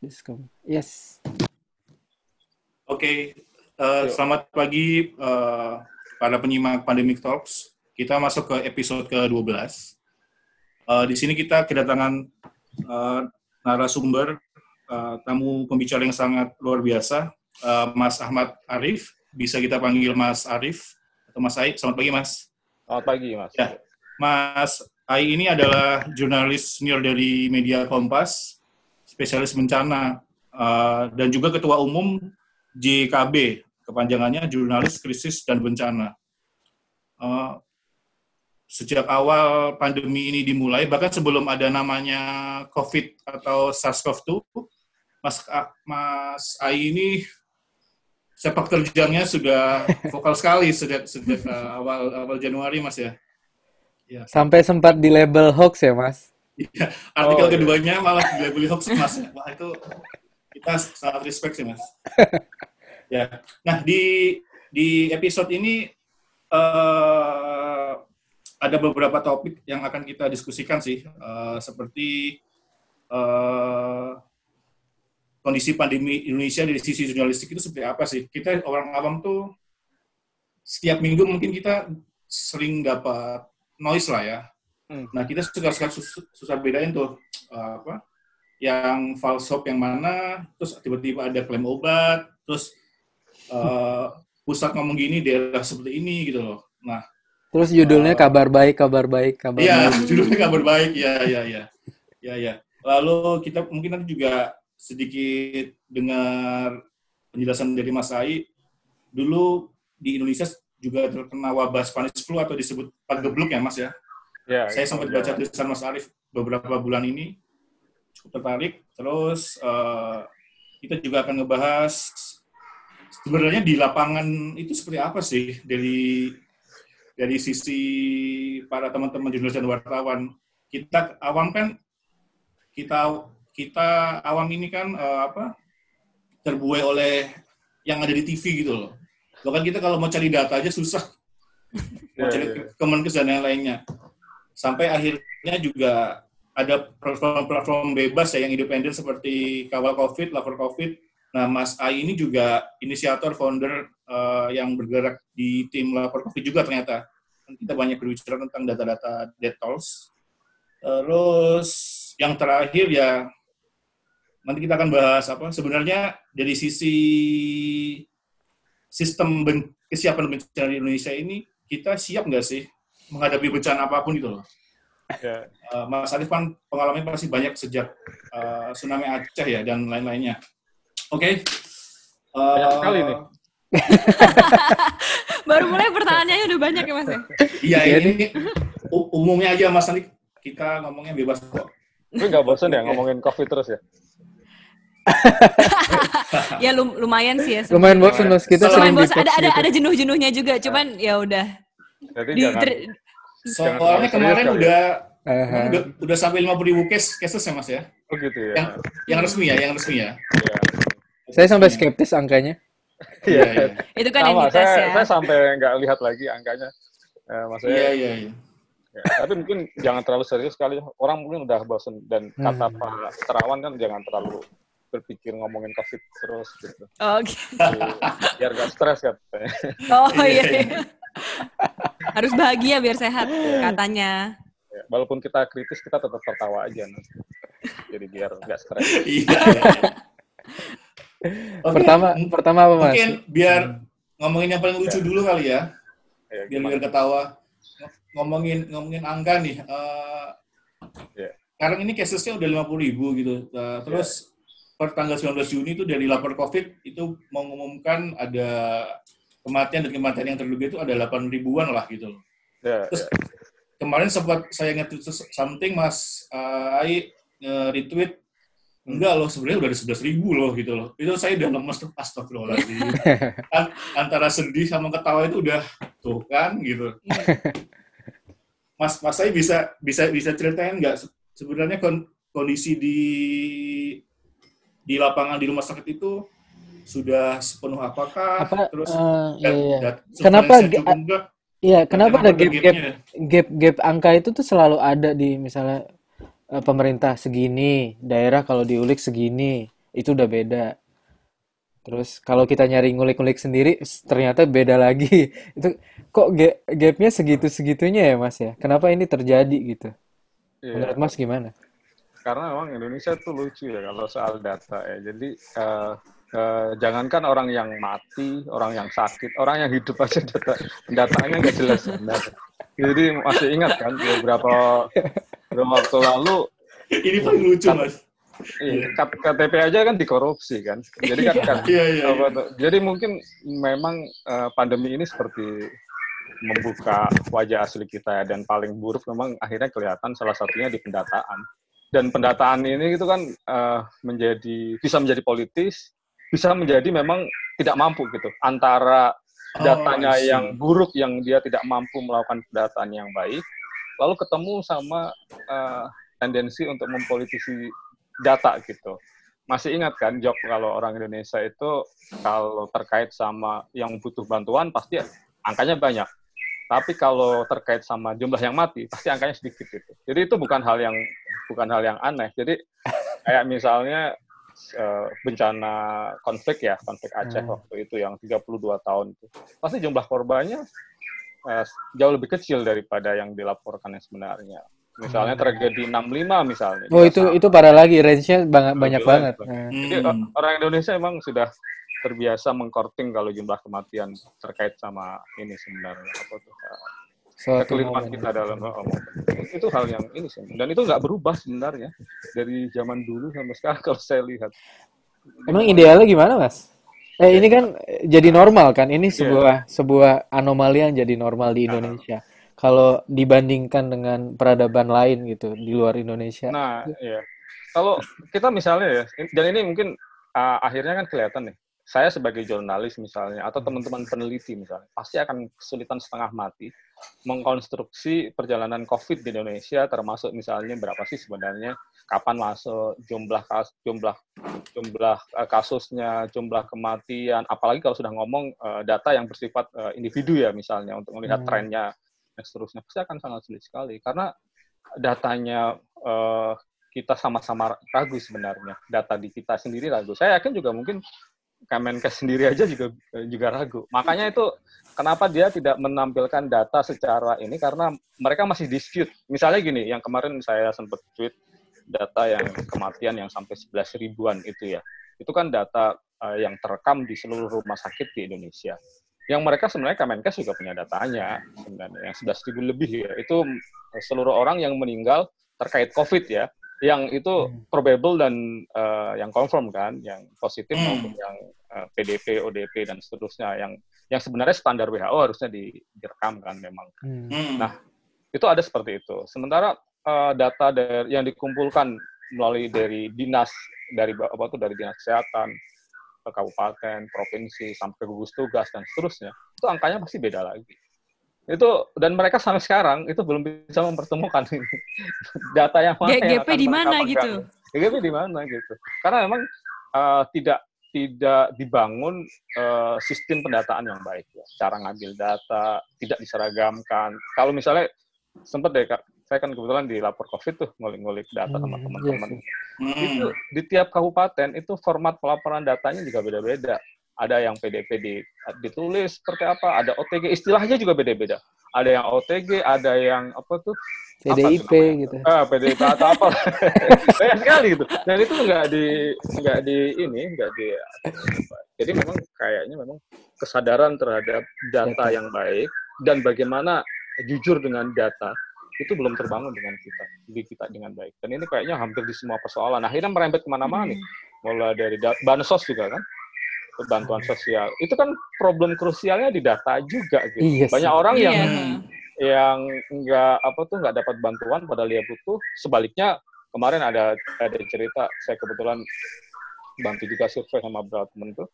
Discom. Yes. Oke, uh, selamat pagi uh, para penyimak Pandemic Talks. Kita masuk ke episode ke-12. Uh, di sini kita kedatangan uh, narasumber, uh, tamu pembicara yang sangat luar biasa, uh, Mas Ahmad Arif. Bisa kita panggil Mas Arif atau Mas Aik. Selamat pagi, Mas. Selamat pagi, Mas. Ya, Mas Ai ini adalah jurnalis senior dari media Kompas, spesialis bencana, uh, dan juga ketua umum JKB, kepanjangannya Jurnalis Krisis dan Bencana. Uh, sejak awal pandemi ini dimulai, bahkan sebelum ada namanya COVID atau SARS-CoV-2, Mas, Mas Ai ini sepak terjangnya sudah vokal sekali sejak sejak uh, awal awal Januari, Mas ya. ya. Sampai sempat di label hoax ya, Mas. Iya, artikel oh, keduanya iya. malah dilabeli hoax mas. Wah itu kita sangat respect sih mas. ya, nah di di episode ini uh, ada beberapa topik yang akan kita diskusikan sih, uh, seperti uh, kondisi pandemi Indonesia dari sisi jurnalistik itu seperti apa sih? Kita orang awam tuh setiap minggu mungkin kita sering dapat noise lah ya, Hmm. Nah kita suka susah, susah bedain tuh uh, apa yang false hope yang mana, terus tiba-tiba ada klaim obat, terus uh, pusat ngomong gini daerah seperti ini gitu loh. Nah terus judulnya uh, kabar baik, kabar baik, kabar iya, baik. judulnya kabar baik, ya ya ya ya ya. Lalu kita mungkin nanti juga sedikit dengar penjelasan dari Mas Ai. Dulu di Indonesia juga terkena wabah Spanish flu atau disebut pagebluk ya Mas ya? Ya, saya sempat baca tulisan Mas Arief beberapa bulan ini, cukup tertarik. Terus uh, kita juga akan ngebahas sebenarnya di lapangan itu seperti apa sih dari dari sisi para teman-teman jurnalis dan wartawan. Kita awam kan kita kita awam ini kan uh, apa terbuai oleh yang ada di TV gitu loh. Bahkan kita kalau mau cari data aja susah. mau ya, cari ya. Kemenkes dan yang lainnya sampai akhirnya juga ada platform-platform bebas ya yang independen seperti Kawal COVID, Lapor COVID. Nah, Mas Ai ini juga inisiator, founder uh, yang bergerak di tim Lapor COVID juga ternyata. Kita banyak berbicara tentang data-data dead tolls. Terus yang terakhir ya nanti kita akan bahas apa sebenarnya dari sisi sistem ben, kesiapan bencana di Indonesia ini kita siap nggak sih menghadapi bencana apa pun itu loh. Yeah. Uh, Mas Arif kan pengalaman pasti banyak sejak uh, tsunami Aceh ya dan lain-lainnya. Oke. Okay. Uh, banyak sekali nih. Baru mulai pertanyaannya udah banyak ya Mas ya? Iya ini umumnya aja Mas nanti kita ngomongnya bebas kok. Tapi nggak bosan ya ngomongin COVID terus ya? ya lumayan sih ya. Lumayan bosan Mas kita lumayan bosan. Ada ada ada jenuh-jenuhnya juga, cuman ya udah jadi di, jangan, soalnya kemarin ya. udah, uh-huh. udah udah sampai lima puluh ribu case cases ya mas ya. Oh gitu ya. Yang, yang resmi ya, yang resmi ya. ya. Saya sampai skeptis angkanya. Iya, iya. Itu kan Sama, yang saya, ya. Saya sampai nggak lihat lagi angkanya. Eh, maksudnya, iya, iya, iya. Ya, tapi mungkin jangan terlalu serius sekali. Orang mungkin udah bosan dan hmm. kata Pak Terawan kan jangan terlalu berpikir ngomongin COVID terus gitu. Oh, Oke. Okay. Biar gak stres katanya. Oh iya. iya. Harus bahagia biar sehat iya. katanya. Ya, walaupun kita kritis kita tetap tertawa aja nanti. Jadi biar nggak stres. Iya. okay. Pertama pertama apa Mas? Mungkin biar ngomongin yang paling lucu ya. dulu kali ya. ya biar biar ketawa. Ngomongin ngomongin angka nih. Uh, ya. Sekarang ini casesnya udah lima puluh ribu gitu. Uh, terus ya. per tanggal 19 Juni itu dari lapor COVID itu mengumumkan ada kematian dan kematian yang terduga itu ada 8 ribuan lah gitu loh. Yeah, Terus yeah. kemarin sempat saya nge-tweet something Mas uh, Ai nge-retweet enggak loh sebenarnya udah ada 11 ribu loh gitu loh. Itu saya udah lemes tuh astagfirullahaladzim. Antara sedih sama ketawa itu udah tuh kan gitu. Mas Mas saya bisa bisa bisa ceritain nggak sebenarnya kondisi di di lapangan di rumah sakit itu sudah sepenuh apakah apa, terus uh, iya, iya. kenapa Iya, kenapa ada gap gap, gap gap angka itu tuh selalu ada di misalnya uh, pemerintah segini, daerah kalau diulik segini. itu udah beda. Terus kalau kita nyari ngulik-ngulik sendiri, ternyata beda lagi. Itu kok gapnya segitu-segitunya ya Mas ya? Kenapa ini terjadi gitu? Yeah. Menurut Mas gimana? Karena memang Indonesia tuh lucu ya kalau soal data ya. Jadi uh, uh, jangankan orang yang mati, orang yang sakit, orang yang hidup aja data datanya nggak jelas. Benar. Jadi masih ingat kan beberapa beberapa waktu lalu. Ini paling lucu kan, mas Iya, KTP aja kan dikorupsi kan. Jadi kan, kan iya, iya, iya. jadi mungkin memang uh, pandemi ini seperti membuka wajah asli kita ya dan paling buruk memang akhirnya kelihatan salah satunya di pendataan. Dan pendataan ini itu kan uh, menjadi bisa menjadi politis, bisa menjadi memang tidak mampu gitu antara oh, datanya oh, yang buruk yang dia tidak mampu melakukan pendataan yang baik, lalu ketemu sama uh, tendensi untuk mempolitisi data gitu. Masih ingat kan Jok kalau orang Indonesia itu kalau terkait sama yang butuh bantuan pasti angkanya banyak. Tapi kalau terkait sama jumlah yang mati pasti angkanya sedikit gitu. Jadi itu bukan hal yang bukan hal yang aneh. Jadi kayak misalnya uh, bencana konflik ya, konflik Aceh hmm. waktu itu yang 32 tahun itu. Pasti jumlah korbannya uh, jauh lebih kecil daripada yang dilaporkan yang sebenarnya. Misalnya hmm. tragedi 65 misalnya. Oh itu itu parah lagi, range-nya banyak, banyak banget. Hmm. Jadi orang Indonesia emang sudah terbiasa mengkorting kalau jumlah kematian terkait sama ini sebenarnya apa tuh kekeliruan kita dalam oh, itu hal yang ini sih dan itu nggak berubah sebenarnya dari zaman dulu sampai sekarang kalau saya lihat emang idealnya gimana mas eh ini kan jadi normal kan ini iya. sebuah yeah. sebuah anomali yang jadi normal di Indonesia kalau dibandingkan dengan peradaban lain gitu di luar Indonesia. Nah, iya. Kalau kita misalnya ya, dan ini mungkin uh, akhirnya kan kelihatan nih. Saya sebagai jurnalis misalnya atau teman-teman peneliti misalnya pasti akan kesulitan setengah mati mengkonstruksi perjalanan COVID di Indonesia termasuk misalnya berapa sih sebenarnya kapan masuk jumlah kas, jumlah jumlah uh, kasusnya jumlah kematian apalagi kalau sudah ngomong uh, data yang bersifat uh, individu ya misalnya untuk melihat hmm. trennya dan seterusnya pasti akan sangat sulit sekali. Karena datanya uh, kita sama-sama ragu sebenarnya data di kita sendiri ragu. Saya yakin juga mungkin Kemenkes sendiri aja juga juga ragu. Makanya itu kenapa dia tidak menampilkan data secara ini? Karena mereka masih dispute. Misalnya gini yang kemarin saya sempat tweet data yang kematian yang sampai 11 ribuan itu ya. Itu kan data uh, yang terekam di seluruh rumah sakit di Indonesia. Yang mereka sebenarnya Kemenkes juga punya datanya sebenarnya yang 11 ribu lebih ya. Itu seluruh orang yang meninggal terkait COVID ya yang itu hmm. probable dan uh, yang confirm kan yang positif hmm. maupun yang uh, eh, PDP, ODP dan seterusnya yang yang sebenarnya standar WHO harusnya di, direkam kan memang. Hmm. Nah itu ada seperti itu. Sementara uh, data dari yang dikumpulkan melalui dari dinas dari apa itu dari dinas kesehatan ke kabupaten, provinsi, sampai ke gugus tugas dan seterusnya, itu angkanya pasti beda lagi. Itu dan mereka sampai sekarang itu belum bisa mempertemukan ini data yang mana GGP di mana gitu. GGP di mana gitu. Karena memang uh, tidak tidak dibangun uh, sistem pendataan yang baik ya. Cara ngambil data tidak diseragamkan. Kalau misalnya sempat deh Kak, saya kan kebetulan di lapor COVID tuh ngulik-ngulik data sama hmm, teman-teman. Yes. Hmm. Itu di tiap kabupaten itu format pelaporan datanya juga beda-beda. Ada yang PDP di, ditulis seperti apa, ada OTG istilahnya juga beda-beda. Ada yang OTG, ada yang apa tuh PDIP gitu. Ah, PDIP atau apa. Banyak sekali gitu. Dan itu nggak di nggak di ini, nggak di jadi memang kayaknya memang kesadaran terhadap data yang baik dan bagaimana jujur dengan data itu belum terbangun dengan kita, di kita dengan baik. Dan ini kayaknya hampir di semua persoalan. Akhirnya merembet ke mana-mana hmm. nih. Mulai dari bansos juga kan, bantuan sosial. Itu kan problem krusialnya di data juga gitu. Yes. Iya Banyak orang yang yeah. yang nggak apa tuh nggak dapat bantuan pada dia butuh. Sebaliknya kemarin ada ada cerita saya kebetulan bantu juga survei sama beberapa temen tuh.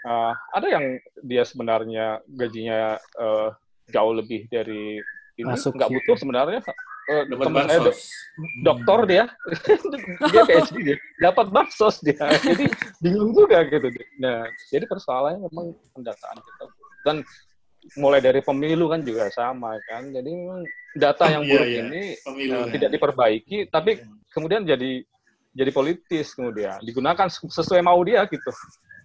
Uh, ada yang dia sebenarnya gajinya uh, jauh lebih dari ini Masuk nggak butuh sebenarnya uh, teman saya do dokter dia. Dia PhD dia. Dapat bansos dia. Jadi bingung juga gitu nah jadi persoalannya memang pendataan kita. Dan mulai dari pemilu kan juga sama kan. Jadi data yang iya, buruk iya, iya. ini uh, tidak diperbaiki tapi kemudian jadi jadi politis kemudian. Digunakan sesuai mau dia gitu.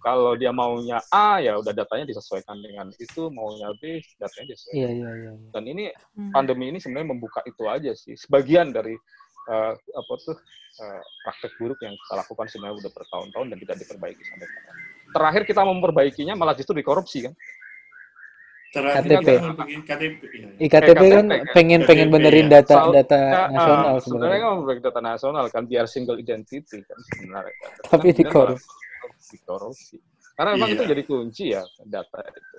Kalau dia maunya A ya udah datanya disesuaikan dengan itu, maunya B datanya disesuaikan. Iya, iya, iya. iya. Dan ini Hmm. pandemi ini sebenarnya membuka itu aja sih. Sebagian dari eh, apa tuh eh, praktek buruk yang kita lakukan sebenarnya udah bertahun-tahun dan tidak diperbaiki sampai sekarang. Terakhir kita memperbaikinya malah justru dikorupsi kan. Terakhir KTP. kan KTP. iya. IKTP kan KTP, pengen pengen KTP, benerin iya. data Soal- data Ya, nasional ah, sebenarnya sebenarnya. kan data nasional kan biar single identity kan sebenarnya. Kan. Tapi Kan dikorupsi. Malah dikorupsi. Karena memang Iya. itu jadi kunci ya data itu.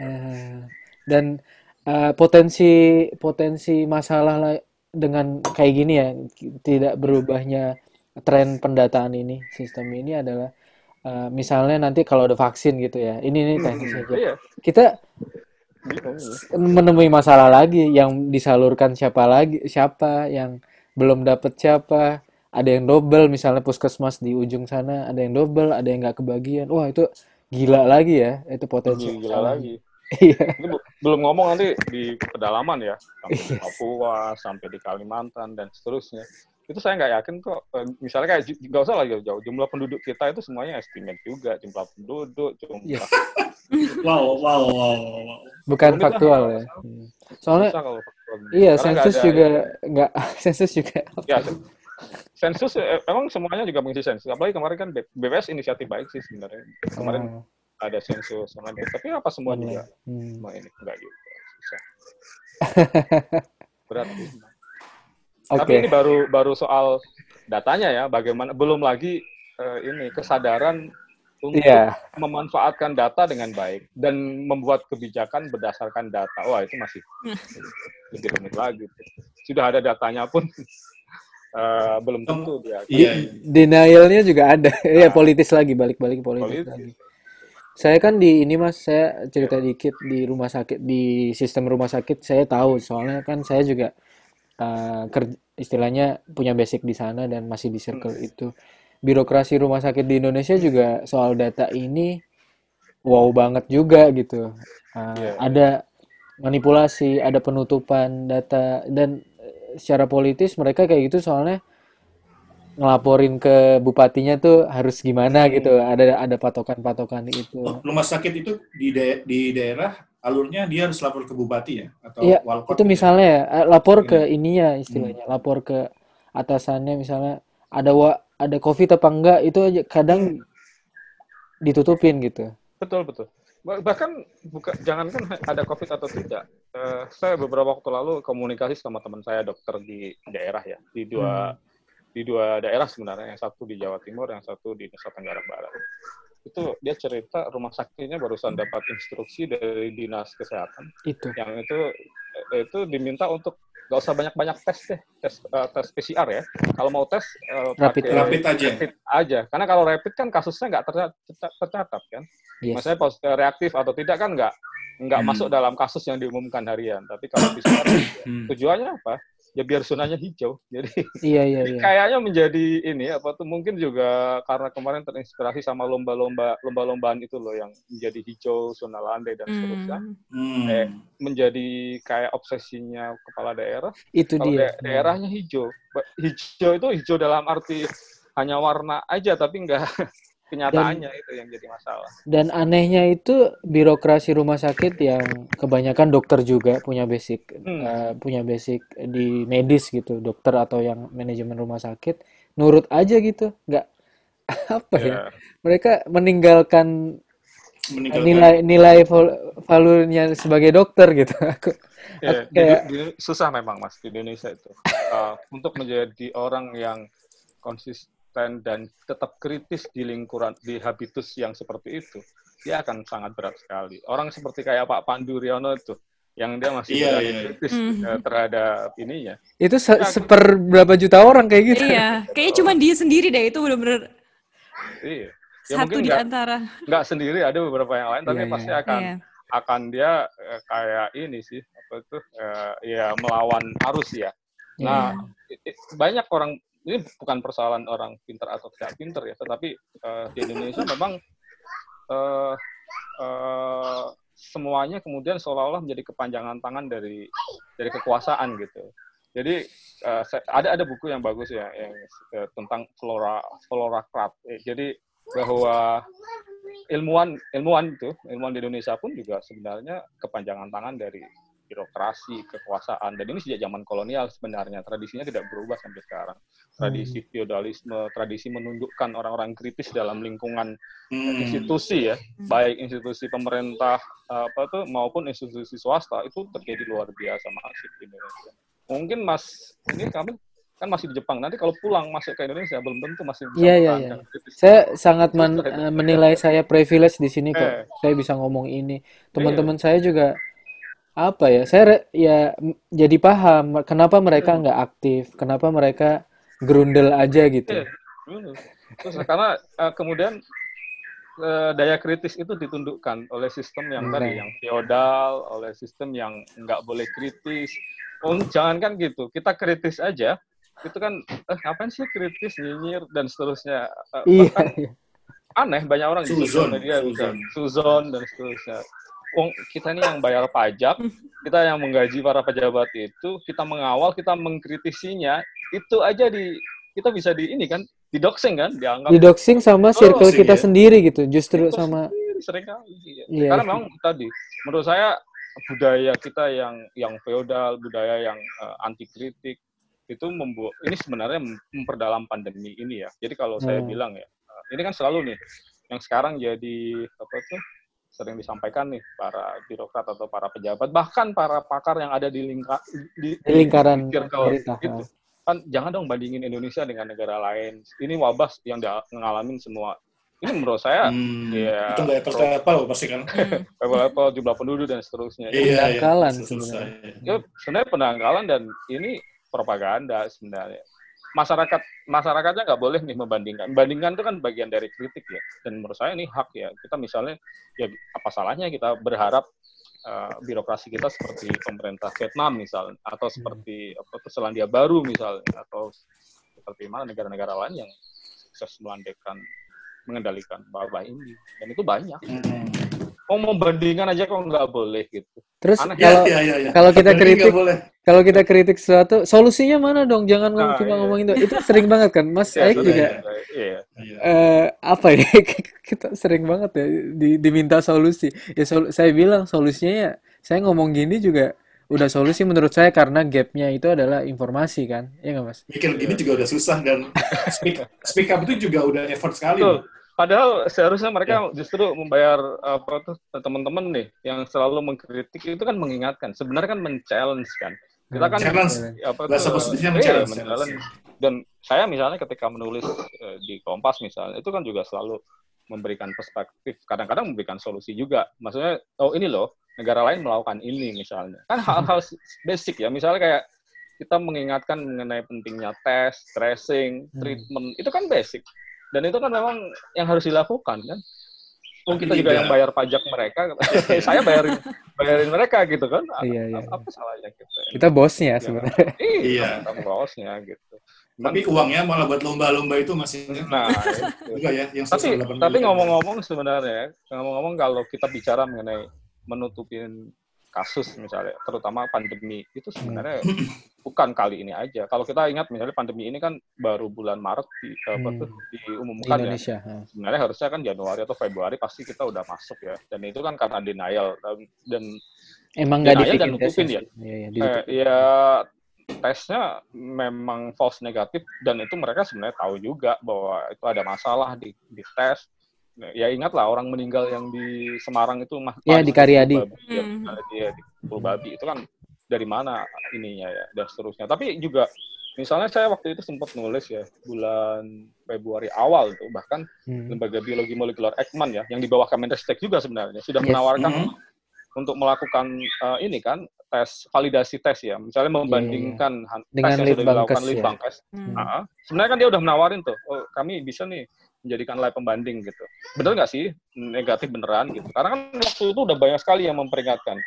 Eh, dan eh, potensi potensi masalah lah dengan kayak gini ya tidak berubahnya tren pendataan ini sistem ini adalah eh, misalnya nanti kalau ada vaksin gitu ya ini nih teknis aja Iya. kita bingung ya. menemui masalah lagi yang disalurkan siapa lagi siapa yang belum dapat siapa ada yang double misalnya puskesmas di ujung sana ada yang double ada yang nggak kebagian wah itu gila lagi ya itu potensi gila masalahnya. lagi. iya belum ngomong nanti di pedalaman ya, sampai di Yes. Papua, sampai di Kalimantan dan seterusnya. Itu saya nggak yakin kok. eh, Misalnya kayak nggak usah lah jauh-jauh. Jumlah penduduk kita itu semuanya estimate juga. Jumlah penduduk, jumlah Yes. Wow, wow, wow, wow. bukan faktual ya soalnya susah kalau faktual. iya nggak sensus juga nggak sensus juga Ya, sensus eh, emang semuanya juga mengisi sensus. Apalagi kemarin kan BPS inisiatif baik sih sebenarnya. Kemarin Oh, ada sensus sama tapi apa semua juga online. Hmm. semua ini enggak juga susah. Berat sih. Tapi Oke. ini baru baru soal datanya ya, bagaimana belum lagi eh, ini kesadaran untuk Iya. memanfaatkan data dengan baik dan membuat kebijakan berdasarkan data. Wah itu masih lebih rumit lagi. Sudah ada datanya pun eh, belum tentu dia. Iya, iya. Denialnya juga ada. Ya Nah. politis lagi, balik-balik politis Politis. lagi. Saya kan di ini Mas, saya cerita dikit di rumah sakit di sistem rumah sakit saya tahu soalnya kan saya juga eh, ker- istilahnya punya basic di sana dan masih di circle itu. Birokrasi rumah sakit di Indonesia juga soal data ini wow banget juga gitu. Eh, Iya. ada manipulasi, ada penutupan data dan secara politis mereka kayak gitu soalnya ngelaporin ke bupatinya tuh harus gimana gitu. Ada ada patokan-patokan itu. Oh, rumah sakit itu di da- di daerah alurnya dia harus lapor ke bupati ya atau Iya, walkot itu gitu ya? misalnya ya, eh, lapor ke Hmm. ininya istilahnya, lapor ke atasannya misalnya ada wa, ada COVID apa enggak itu aja kadang ditutupin gitu. Betul betul. Bah- Bahkan bukan jangankan ada COVID atau tidak. Eh, saya beberapa waktu lalu komunikasi sama teman saya dokter di daerah ya, di dua di dua daerah sebenarnya, yang satu di Jawa Timur, yang satu di Nusa Tenggara Barat. Itu dia cerita rumah sakitnya barusan dapat instruksi dari dinas kesehatan Itu. yang itu eh, itu diminta untuk nggak usah banyak-banyak tes deh, tes eh, tes PCR ya. Kalau mau tes eh, Rapid pakai Rapid aja. rapid aja. Karena kalau rapid kan kasusnya nggak tercatat, tercatat kan. Yes. Maksudnya pos- reaktif atau tidak kan nggak nggak Hmm. masuk dalam kasus yang diumumkan harian. Tapi kalau PCR Hmm. tujuannya apa? Ya biar zonanya hijau. Jadi Iya iya iya. kayaknya menjadi ini apa tuh mungkin juga karena kemarin terinspirasi sama lomba-lomba lomba-lombaan itu loh yang menjadi hijau zona landai dan seterusnya Hmm. Eh, menjadi kayak obsesinya kepala daerah. Itu Kalau dia. da- daerahnya hijau, hijau itu hijau dalam arti hanya warna aja tapi enggak kenyataannya itu yang jadi masalah. Dan anehnya itu birokrasi rumah sakit yang kebanyakan dokter juga punya basic Hmm. eh, punya basic di medis gitu, dokter atau yang manajemen rumah sakit nurut aja gitu, nggak apa ya? Ya, Mereka meninggalkan Meninggalkan nilai nilai valurnya sebagai dokter gitu. Aku ya, Aku di- kayak- di- susah memang mas di Indonesia itu Uh, untuk menjadi orang yang konsisten dan tetap kritis di lingkuran di habitus yang seperti itu, dia akan sangat berat sekali. Orang seperti kayak Pak Pandu Riono itu, yang dia masih Iya, berani iya. kritis Hmm. uh, terhadap ininya. itu se- Ya, seper berapa juta orang kayak gitu. Iya, kayaknya cuma dia sendiri deh itu bener-bener Iya. Ya satu mungkin di nggak antara. nggak sendiri ada beberapa yang lain tapi Iya, pasti iya. akan Iya. akan dia eh, kayak ini sih apa itu eh, ya melawan arus ya. Iya. Nah i- banyak orang ini bukan persoalan orang pintar atau tidak pintar ya, tetapi eh, di Indonesia memang eh, eh, semuanya kemudian seolah-olah menjadi kepanjangan tangan dari dari kekuasaan gitu. Jadi uh, ada ada buku yang bagus ya yang uh, tentang flora flora craft. Eh, jadi bahwa ilmuwan ilmuwan itu ilmuwan di Indonesia pun juga sebenarnya kepanjangan tangan dari birokrasi, kekuasaan. Dan ini sejak zaman kolonial sebenarnya. Tradisinya tidak berubah sampai sekarang. Tradisi hmm. feodalisme, tradisi menundukkan orang-orang kritis dalam lingkungan hmm. institusi ya, hmm. baik institusi pemerintah apa tuh maupun institusi swasta itu terjadi luar biasa masif di Indonesia. Mungkin Mas ini kami kan masih di Jepang. Nanti kalau pulang masuk ke Indonesia belum tentu masih bisa Iya, iya, iya. Saya sangat men menilai saya privilege di sini kok. Eh. Saya bisa ngomong ini. Teman-teman iya. saya juga apa ya? Saya ya jadi paham kenapa mereka nggak aktif kenapa mereka gerundel aja gitu. Iya, terus karena uh, kemudian uh, daya kritis itu ditundukkan oleh sistem yang tadi yang feodal oleh sistem yang nggak boleh kritis. Oh jangan kan gitu kita kritis aja itu kan eh, ngapain sih kritis nyinyir dan seterusnya? Uh, iya, iya. aneh banyak orang di media suzon. suzon dan seterusnya kita ini yang bayar pajak, kita yang menggaji para pejabat itu, kita mengawal, kita mengkritisinya, itu aja di kita bisa di ini kan, di doxing kan, dianggap di doxing sama oh, circle kita ya. sendiri gitu, justru sama sering kali. Ya. Yeah. Karena memang tadi, menurut saya budaya kita yang yang feodal, budaya yang uh, eh, anti kritik itu membuat ini sebenarnya memperdalam pandemi ini ya. Jadi kalau hmm. saya bilang ya, uh, ini kan selalu nih yang sekarang jadi apa tuh sering disampaikan nih para birokrat atau para pejabat bahkan para pakar yang ada di, lingka, di, di lingkaran pemerintah gitu. kan jangan dong bandingin Indonesia dengan negara lain. Ini wabah yang ngalamin semua. Ini menurut saya hmm, ya itu nggak apples level pasti kan. Level level jumlah penduduk dan seterusnya. Iya, pendangkalan iya, sebenarnya. Ya, sebenarnya pendangkalan dan ini propaganda sebenarnya masyarakat masyarakatnya nggak boleh nih membandingkan. Bandingkan itu kan bagian dari kritik ya. Dan menurut saya ini hak ya. Kita misalnya ya apa salahnya kita berharap uh, birokrasi kita seperti pemerintah Vietnam misalnya atau hmm. seperti apa Selandia Baru misalnya atau seperti mana negara-negara lain yang sukses melandaikan mengendalikan wabah ini. Dan itu banyak. Hmm mau membandingkan aja kok nggak boleh gitu. Terus Aneh, kalau ya, ya, ya. kalau kita kritik kalau kita kritik sesuatu solusinya mana dong? Jangan nah, cuma iya. ngomongin itu. Itu sering banget kan, Mas ya, Aik juga. Iya. Uh, apa ya? kita sering banget ya di, diminta solusi. Ya sol, saya bilang solusinya ya saya ngomong gini juga udah solusi menurut saya karena gapnya itu adalah informasi kan, ya nggak mas? Mikir gini juga udah susah dan speak speak up itu juga udah effort sekali. Tuh. Padahal seharusnya mereka ya. justru membayar apa tuh teman-teman nih yang selalu mengkritik itu kan mengingatkan. Sebenarnya kan men-challenge kan. Kita kan challenge. apa tuh, iya, men-challenge. Dan saya misalnya ketika menulis uh, di Kompas misalnya itu kan juga selalu memberikan perspektif, kadang-kadang memberikan solusi juga. Maksudnya, oh ini loh, negara lain melakukan ini misalnya. Kan hal-hal basic ya, misalnya kayak kita mengingatkan mengenai pentingnya tes, tracing, hmm. treatment, itu kan basic. Dan itu kan memang yang harus dilakukan kan. Oh, kita juga yang bayar pajak mereka, saya bayarin bayarin mereka gitu kan. Iya, iya. Apa, salahnya kita? Kita bosnya ya, sebenarnya. Iya, kita bosnya gitu. Tapi uangnya malah buat lomba-lomba itu masih nah juga ya yang tapi tapi ngomong-ngomong sebenarnya ngomong-ngomong kalau kita bicara mengenai menutupin kasus misalnya, terutama pandemi itu sebenarnya hmm. bukan kali ini aja. Kalau kita ingat misalnya pandemi ini kan baru bulan Maret di, tuh, hmm. diumumkan di Indonesia. ya. Sebenarnya harusnya kan Januari atau Februari pasti kita udah masuk ya. Dan itu kan karena denial dan, dan emang nggak dan nutupin ya. Ya, ya, eh, ya tesnya memang false negatif dan itu mereka sebenarnya tahu juga bahwa itu ada masalah di, di tes ya ingatlah orang meninggal yang di Semarang itu mah ya di Karyadi ya, hmm. dia di Pulau Babi itu kan dari mana ininya ya dan seterusnya tapi juga misalnya saya waktu itu sempat nulis ya bulan Februari awal itu bahkan hmm. lembaga biologi molekuler Ekman ya yang di bawah Kemenristek juga sebenarnya sudah yes. menawarkan hmm. untuk melakukan uh, ini kan tes validasi tes ya misalnya membandingkan yeah, tes yang sudah dilakukan ya. Litbangkes hmm. uh, sebenarnya kan dia udah menawarin tuh oh kami bisa nih menjadikan lab pembanding gitu. Benar nggak sih negatif beneran gitu? Karena kan waktu itu udah banyak sekali yang memperingatkan.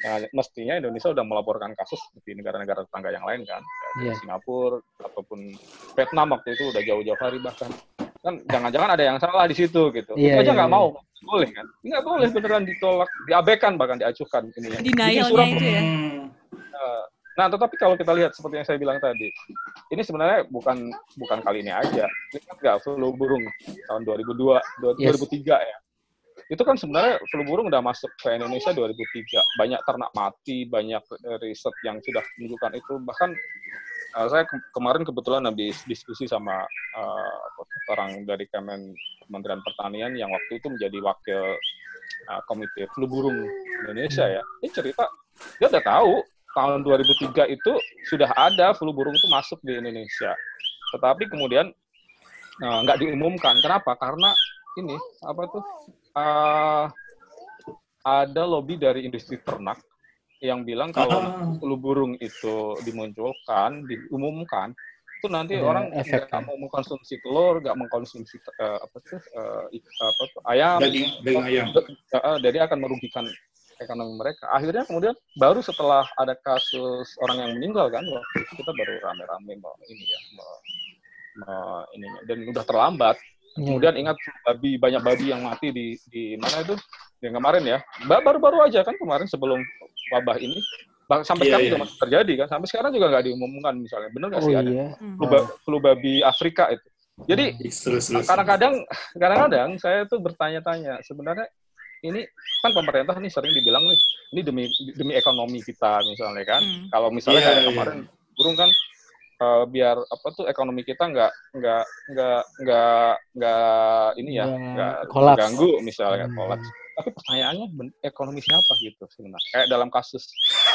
Nah, mestinya Indonesia udah melaporkan kasus seperti negara-negara tetangga yang lain kan, yeah. Singapura ataupun Vietnam waktu itu udah jauh-jauh hari bahkan. Kan jangan-jangan ada yang salah di situ gitu. Yeah, itu aja iya, nggak yeah, mau, boleh kan? Nggak boleh beneran ditolak, diabaikan bahkan diacuhkan ini. Denialnya itu ya. Nah, tetapi kalau kita lihat seperti yang saya bilang tadi, ini sebenarnya bukan bukan kali ini aja. Ingat nggak flu burung tahun 2002, 2003 Yes. ya? Itu kan sebenarnya flu burung udah masuk ke Indonesia 2003. Banyak ternak mati, banyak eh, riset yang sudah menunjukkan itu. Bahkan eh, saya ke- kemarin kebetulan habis diskusi sama eh, orang dari Kemen Kementerian Pertanian yang waktu itu menjadi wakil uh, komite flu burung Indonesia ya. Ini cerita dia udah tahu tahun 2003 itu sudah ada flu burung itu masuk di Indonesia. Tetapi kemudian uh, nggak diumumkan. Kenapa? Karena ini apa tuh uh, ada lobby dari industri ternak yang bilang kalau Ah. flu burung itu dimunculkan, diumumkan, itu nanti Ada orang nggak mau mengkonsumsi telur, nggak mengkonsumsi eh, apa tuh eh, ik- apa tuh ayam, Daging, daging ayam. Eh, jadi akan merugikan ekonomi mereka. Akhirnya kemudian baru setelah ada kasus orang yang meninggal kan, waktu itu kita baru rame-rame mau ini ya, mau, mau ininya. dan udah terlambat. Iya. Kemudian ingat babi banyak babi yang mati di di mana itu yang kemarin ya, Ba- baru-baru aja kan kemarin sebelum wabah ini, Bah- sampai Iya, sekarang iya. juga masih terjadi kan, sampai sekarang juga nggak diumumkan misalnya, benar nggak Oh sih ada iya. Flu, ba- flu babi Afrika itu. Jadi terus. kadang-kadang kadang-kadang saya tuh bertanya-tanya sebenarnya ini kan pemerintah nih sering dibilang nih ini demi demi ekonomi kita misalnya kan Hmm. kalau misalnya Iya, kayak iya. kemarin burung kan eh, biar apa tuh ekonomi kita nggak nggak nggak nggak nggak ini ya Nggak kolaps. ganggu misalnya Hmm. kolaps tapi pertanyaannya ekonomi siapa gitu sebenarnya kayak dalam kasus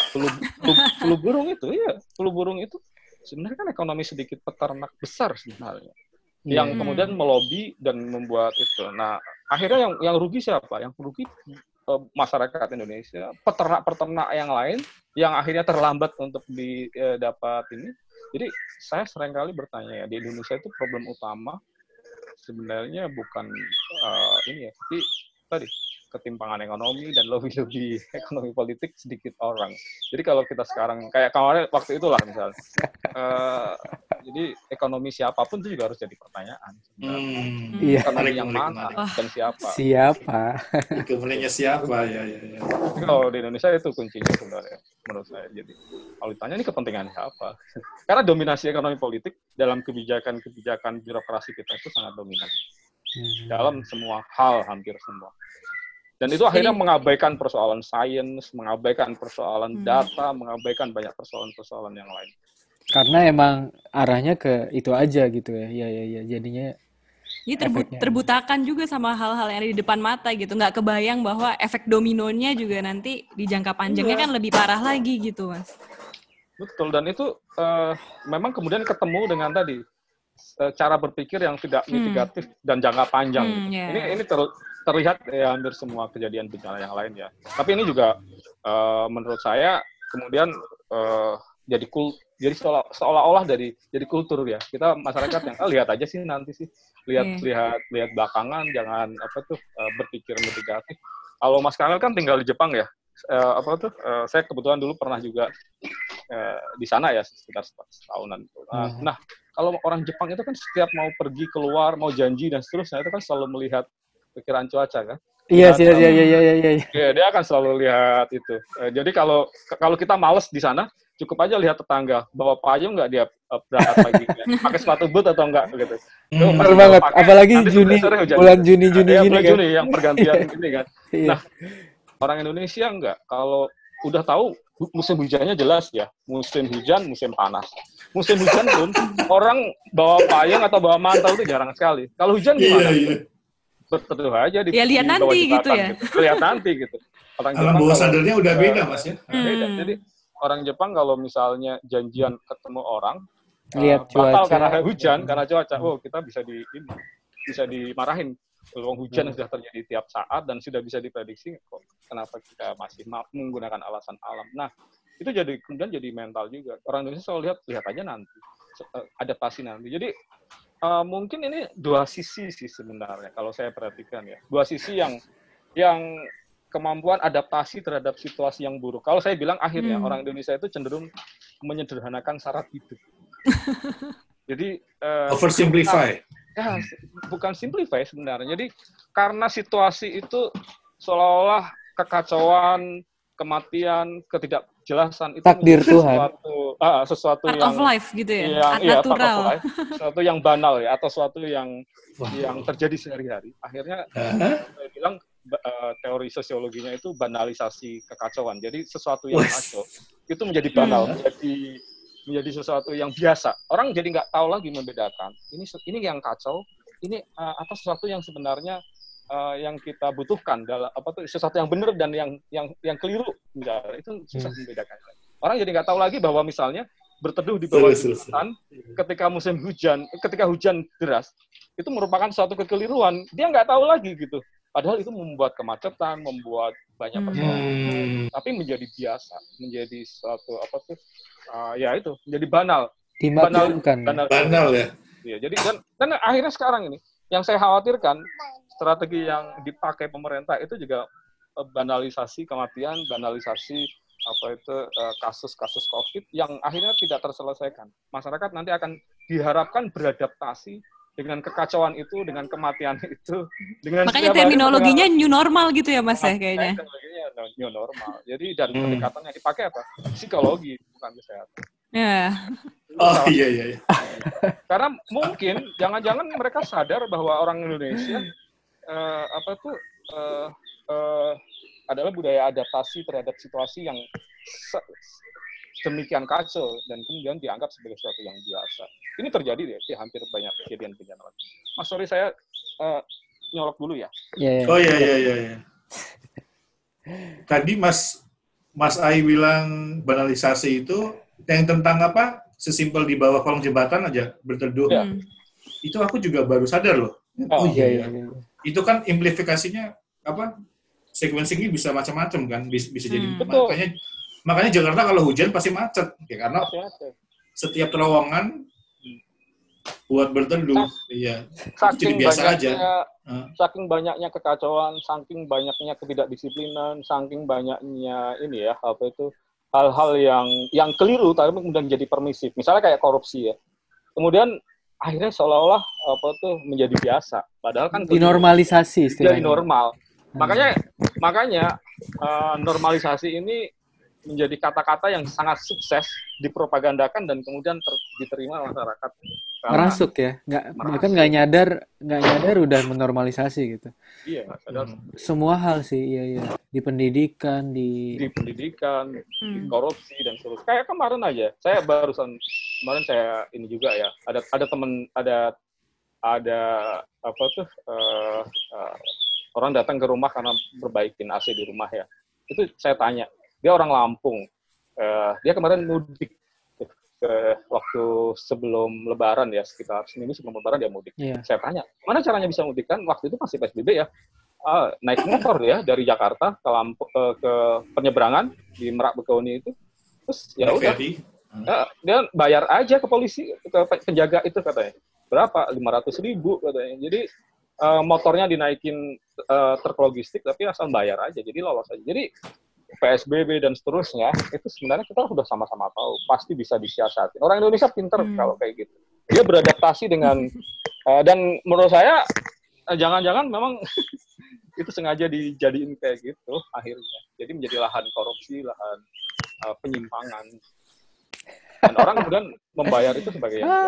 flu, flu, flu burung itu ya flu burung itu sebenarnya kan ekonomi sedikit peternak besar sebenarnya yang Hmm. kemudian melobi dan membuat itu. Nah, akhirnya yang yang rugi siapa? Yang rugi eh, masyarakat Indonesia, peternak-peternak yang lain yang akhirnya terlambat untuk didapat ini. Jadi saya sering kali bertanya ya di Indonesia itu problem utama sebenarnya bukan eh, ini ya, tapi tadi ketimpangan ekonomi dan lobby-lobby ekonomi politik sedikit orang. Jadi kalau kita sekarang kayak kemarin waktu itulah misalnya, eh, jadi ekonomi siapa pun itu juga harus jadi pertanyaan. Hmm. Iya. Ekonomi yang mana menarik. dan siapa? Siapa? Kemudiannya siapa? Ya, ya, ya. Kalau di Indonesia itu kuncinya sebenarnya menurut saya. Jadi kalau ditanya ini kepentingan siapa? Karena dominasi ekonomi politik dalam kebijakan-kebijakan birokrasi kita itu sangat dominan Hmm. dalam semua hal hampir semua. Dan itu akhirnya Jadi- mengabaikan persoalan sains, mengabaikan persoalan Hmm. data, mengabaikan banyak persoalan-persoalan yang lain. Karena emang arahnya ke itu aja gitu ya. Iya, iya, iya. Jadinya Jadi terbu- Efeknya. terbutakan juga sama hal-hal yang ada di depan mata gitu. Nggak kebayang bahwa efek dominonya juga nanti di jangka panjangnya Iya. kan lebih parah lagi gitu, Mas. Betul, dan itu eh, memang kemudian ketemu dengan tadi eh, cara berpikir yang tidak Hmm. mitigatif dan jangka panjang. Hmm, gitu. ya. Ini ini ter- terlihat ya hampir semua kejadian bencana yang lain ya. Tapi ini juga eh, menurut saya kemudian eh, jadi kul jadi seolah- seolah-olah dari jadi kultur ya. Kita masyarakat yang ah, lihat aja sih nanti sih lihat Iya. lihat lihat belakangan jangan apa tuh eh, berpikir mitigatif. Kalau Mas Kamil kan tinggal di Jepang ya. Eh, apa tuh? eh, saya kebetulan dulu pernah juga eh, di sana ya sekitar setahunan. Nah, Mhm. nah, kalau orang Jepang itu kan setiap mau pergi keluar, mau janji dan seterusnya itu kan selalu melihat pikiran cuaca kan. Iya sih, iya, iya, iya, iya, iya. Ya, dia akan selalu lihat itu. Eh, jadi kalau kalau kita males di sana, cukup aja lihat tetangga bawa payung nggak dia eh, berangkat pagi, pakai sepatu boot atau enggak gitu. Itu Hmm. banget. pakai, Apalagi Juni, sore hujan. bulan Juni, Juni, Ya, Juni kan. Juni yang pergantian ini kan. Iya. Nah, orang Indonesia enggak. Kalau udah tahu hu- musim hujannya jelas ya, musim hujan, musim panas. Musim hujan pun orang bawa payung atau bawa mantel itu jarang sekali. Kalau hujan Iya, gimana? iya. Berteduh aja di Ya, lihat di nanti jembatan gitu ya. Lihat nanti gitu. Orang Alam Jepang bawah kalau- sadarnya udah eh, beda, Mas ya. Hmm. beda. Jadi orang Jepang kalau misalnya janjian ketemu orang Lihat eh, batal cuaca. karena hujan, karena cuaca, oh kita bisa di ini, bisa dimarahin. Kalau hujan sudah terjadi tiap saat dan sudah bisa diprediksi, kok kenapa kita masih ma- menggunakan alasan alam? Nah, itu jadi kemudian jadi mental juga. Orang Indonesia selalu lihat lihat aja nanti, eh, adaptasi nanti. Jadi eh, mungkin ini dua sisi sih sebenarnya kalau saya perhatikan ya, dua sisi yang yang kemampuan adaptasi terhadap situasi yang buruk. Kalau saya bilang akhirnya Hmm. orang Indonesia itu cenderung menyederhanakan syarat hidup. Jadi eh, Oversimplify. ya bukan simplify sebenarnya. Jadi karena situasi itu seolah-olah kekacauan, kematian, ketidakjelasan itu Takdir Tuhan. sesuatu ah, sesuatu Part yang of life gitu ya. yang iya, part of Natural. life, sesuatu yang banal ya atau sesuatu yang Wah. yang terjadi sehari-hari. Akhirnya Hah? saya bilang eh, teori sosiologinya itu banalisasi kekacauan. Jadi sesuatu yang kacau itu menjadi banal, Hmm. menjadi menjadi sesuatu yang biasa. Orang jadi nggak tahu lagi membedakan. Ini ini yang kacau, ini eh, atau sesuatu yang sebenarnya eh, yang kita butuhkan dalam apa tuh sesuatu yang benar dan yang yang yang keliru misalnya itu susah Hmm. membedakan. Orang jadi nggak tahu lagi bahwa misalnya berteduh di bawah jembatan ketika musim hujan, ketika hujan deras itu merupakan suatu kekeliruan. Dia nggak tahu lagi gitu. Padahal itu membuat kemacetan, membuat banyak Hmm. persoalan. Hmm. Tapi menjadi biasa, menjadi suatu apa tuh? ah, ya itu, menjadi banal. Banal, Dimaklumkan. banal. Banal ya. Iya, jadi dan dan akhirnya sekarang ini yang saya khawatirkan strategi yang dipakai pemerintah itu juga eh, banalisasi kematian, banalisasi apa itu eh, kasus-kasus COVID yang akhirnya tidak terselesaikan. Masyarakat nanti akan diharapkan beradaptasi dengan kekacauan itu, dengan kematian itu, dengan Makanya terminologinya new normal gitu ya Mas ya kayaknya. teknologinya new normal. Jadi dan Hmm. pendekatan yang dipakai apa? Psikologi bukan kesehatan. Ya. Oh iya iya. iya. Karena mungkin jangan-jangan mereka sadar bahwa orang Indonesia eh, apa tuh eh, eh, adalah budaya adaptasi terhadap situasi yang demikian kacau dan kemudian dianggap sebagai sesuatu yang biasa. Ini terjadi deh di hampir banyak kejadian bencana. Mas sorry saya eh, nyolok dulu ya. Iya, iya. Oh iya iya iya. iya. Tadi Mas Mas Ai bilang banalisasi itu yang tentang apa? Sesimpel di bawah kolong jembatan aja berteduh. Iya. Hmm. Itu aku juga baru sadar loh. Oh, Oh iya, iya, iya. iya. Itu kan implifikasinya apa? Sequencingnya bisa macam-macam kan, bisa, bisa jadi. Hmm. Betul. Makanya makanya Jakarta kalau hujan pasti macet, ya karena Masih ada. setiap terowongan buat berteduh. Iya. Saking Jadi biasa banyaknya, aja. Saking banyaknya kekacauan, saking banyaknya ketidakdisiplinan, saking banyaknya ini ya apa itu hal-hal yang yang keliru tapi kemudian jadi permisif. Misalnya kayak korupsi ya. Kemudian akhirnya seolah-olah apa tuh menjadi biasa. Padahal kan Dinormalisasi jadi istilahnya. normal. Hmm. Makanya makanya eh, normalisasi ini menjadi kata-kata yang sangat sukses dipropagandakan dan kemudian ter- diterima masyarakat. Merasuk ya nggak Merasuk. bahkan nggak nyadar nggak nyadar udah menormalisasi gitu Iya, sadar semua hal sih iya iya di pendidikan di di pendidikan, di Hmm. korupsi dan seterusnya. Kayak kemarin aja, saya barusan kemarin saya ini juga ya, ada ada teman ada ada apa tuh eh, eh, orang datang ke rumah karena perbaikin AC di rumah ya. Itu saya tanya, dia orang Lampung, Eh, dia kemarin mudik ke, ke waktu sebelum Lebaran ya sekitar seminggu sebelum Lebaran dia mudik. Iya. Saya tanya, mana caranya bisa mudik kan? Waktu itu masih PSBB ya. Ah, naik motor ya dari Jakarta ke Lampung ke, ke penyeberangan di Merak Bekoni itu. Terus ya udah, eh, dia bayar aja ke polisi ke pe- penjaga itu katanya. Berapa? 500 ribu katanya. Jadi eh, motornya dinaikin eh, truk logistik tapi asal bayar aja. Jadi lolos aja. Jadi PSBB dan seterusnya itu sebenarnya kita sudah sama-sama tahu pasti bisa disiasati. Orang Indonesia pinter Hmm. kalau kayak gitu. Dia beradaptasi dengan eh, dan menurut saya eh, jangan-jangan memang itu sengaja dijadiin kayak gitu akhirnya. Jadi menjadi lahan korupsi, lahan eh, penyimpangan. Dan orang kemudian membayar itu sebagai yang.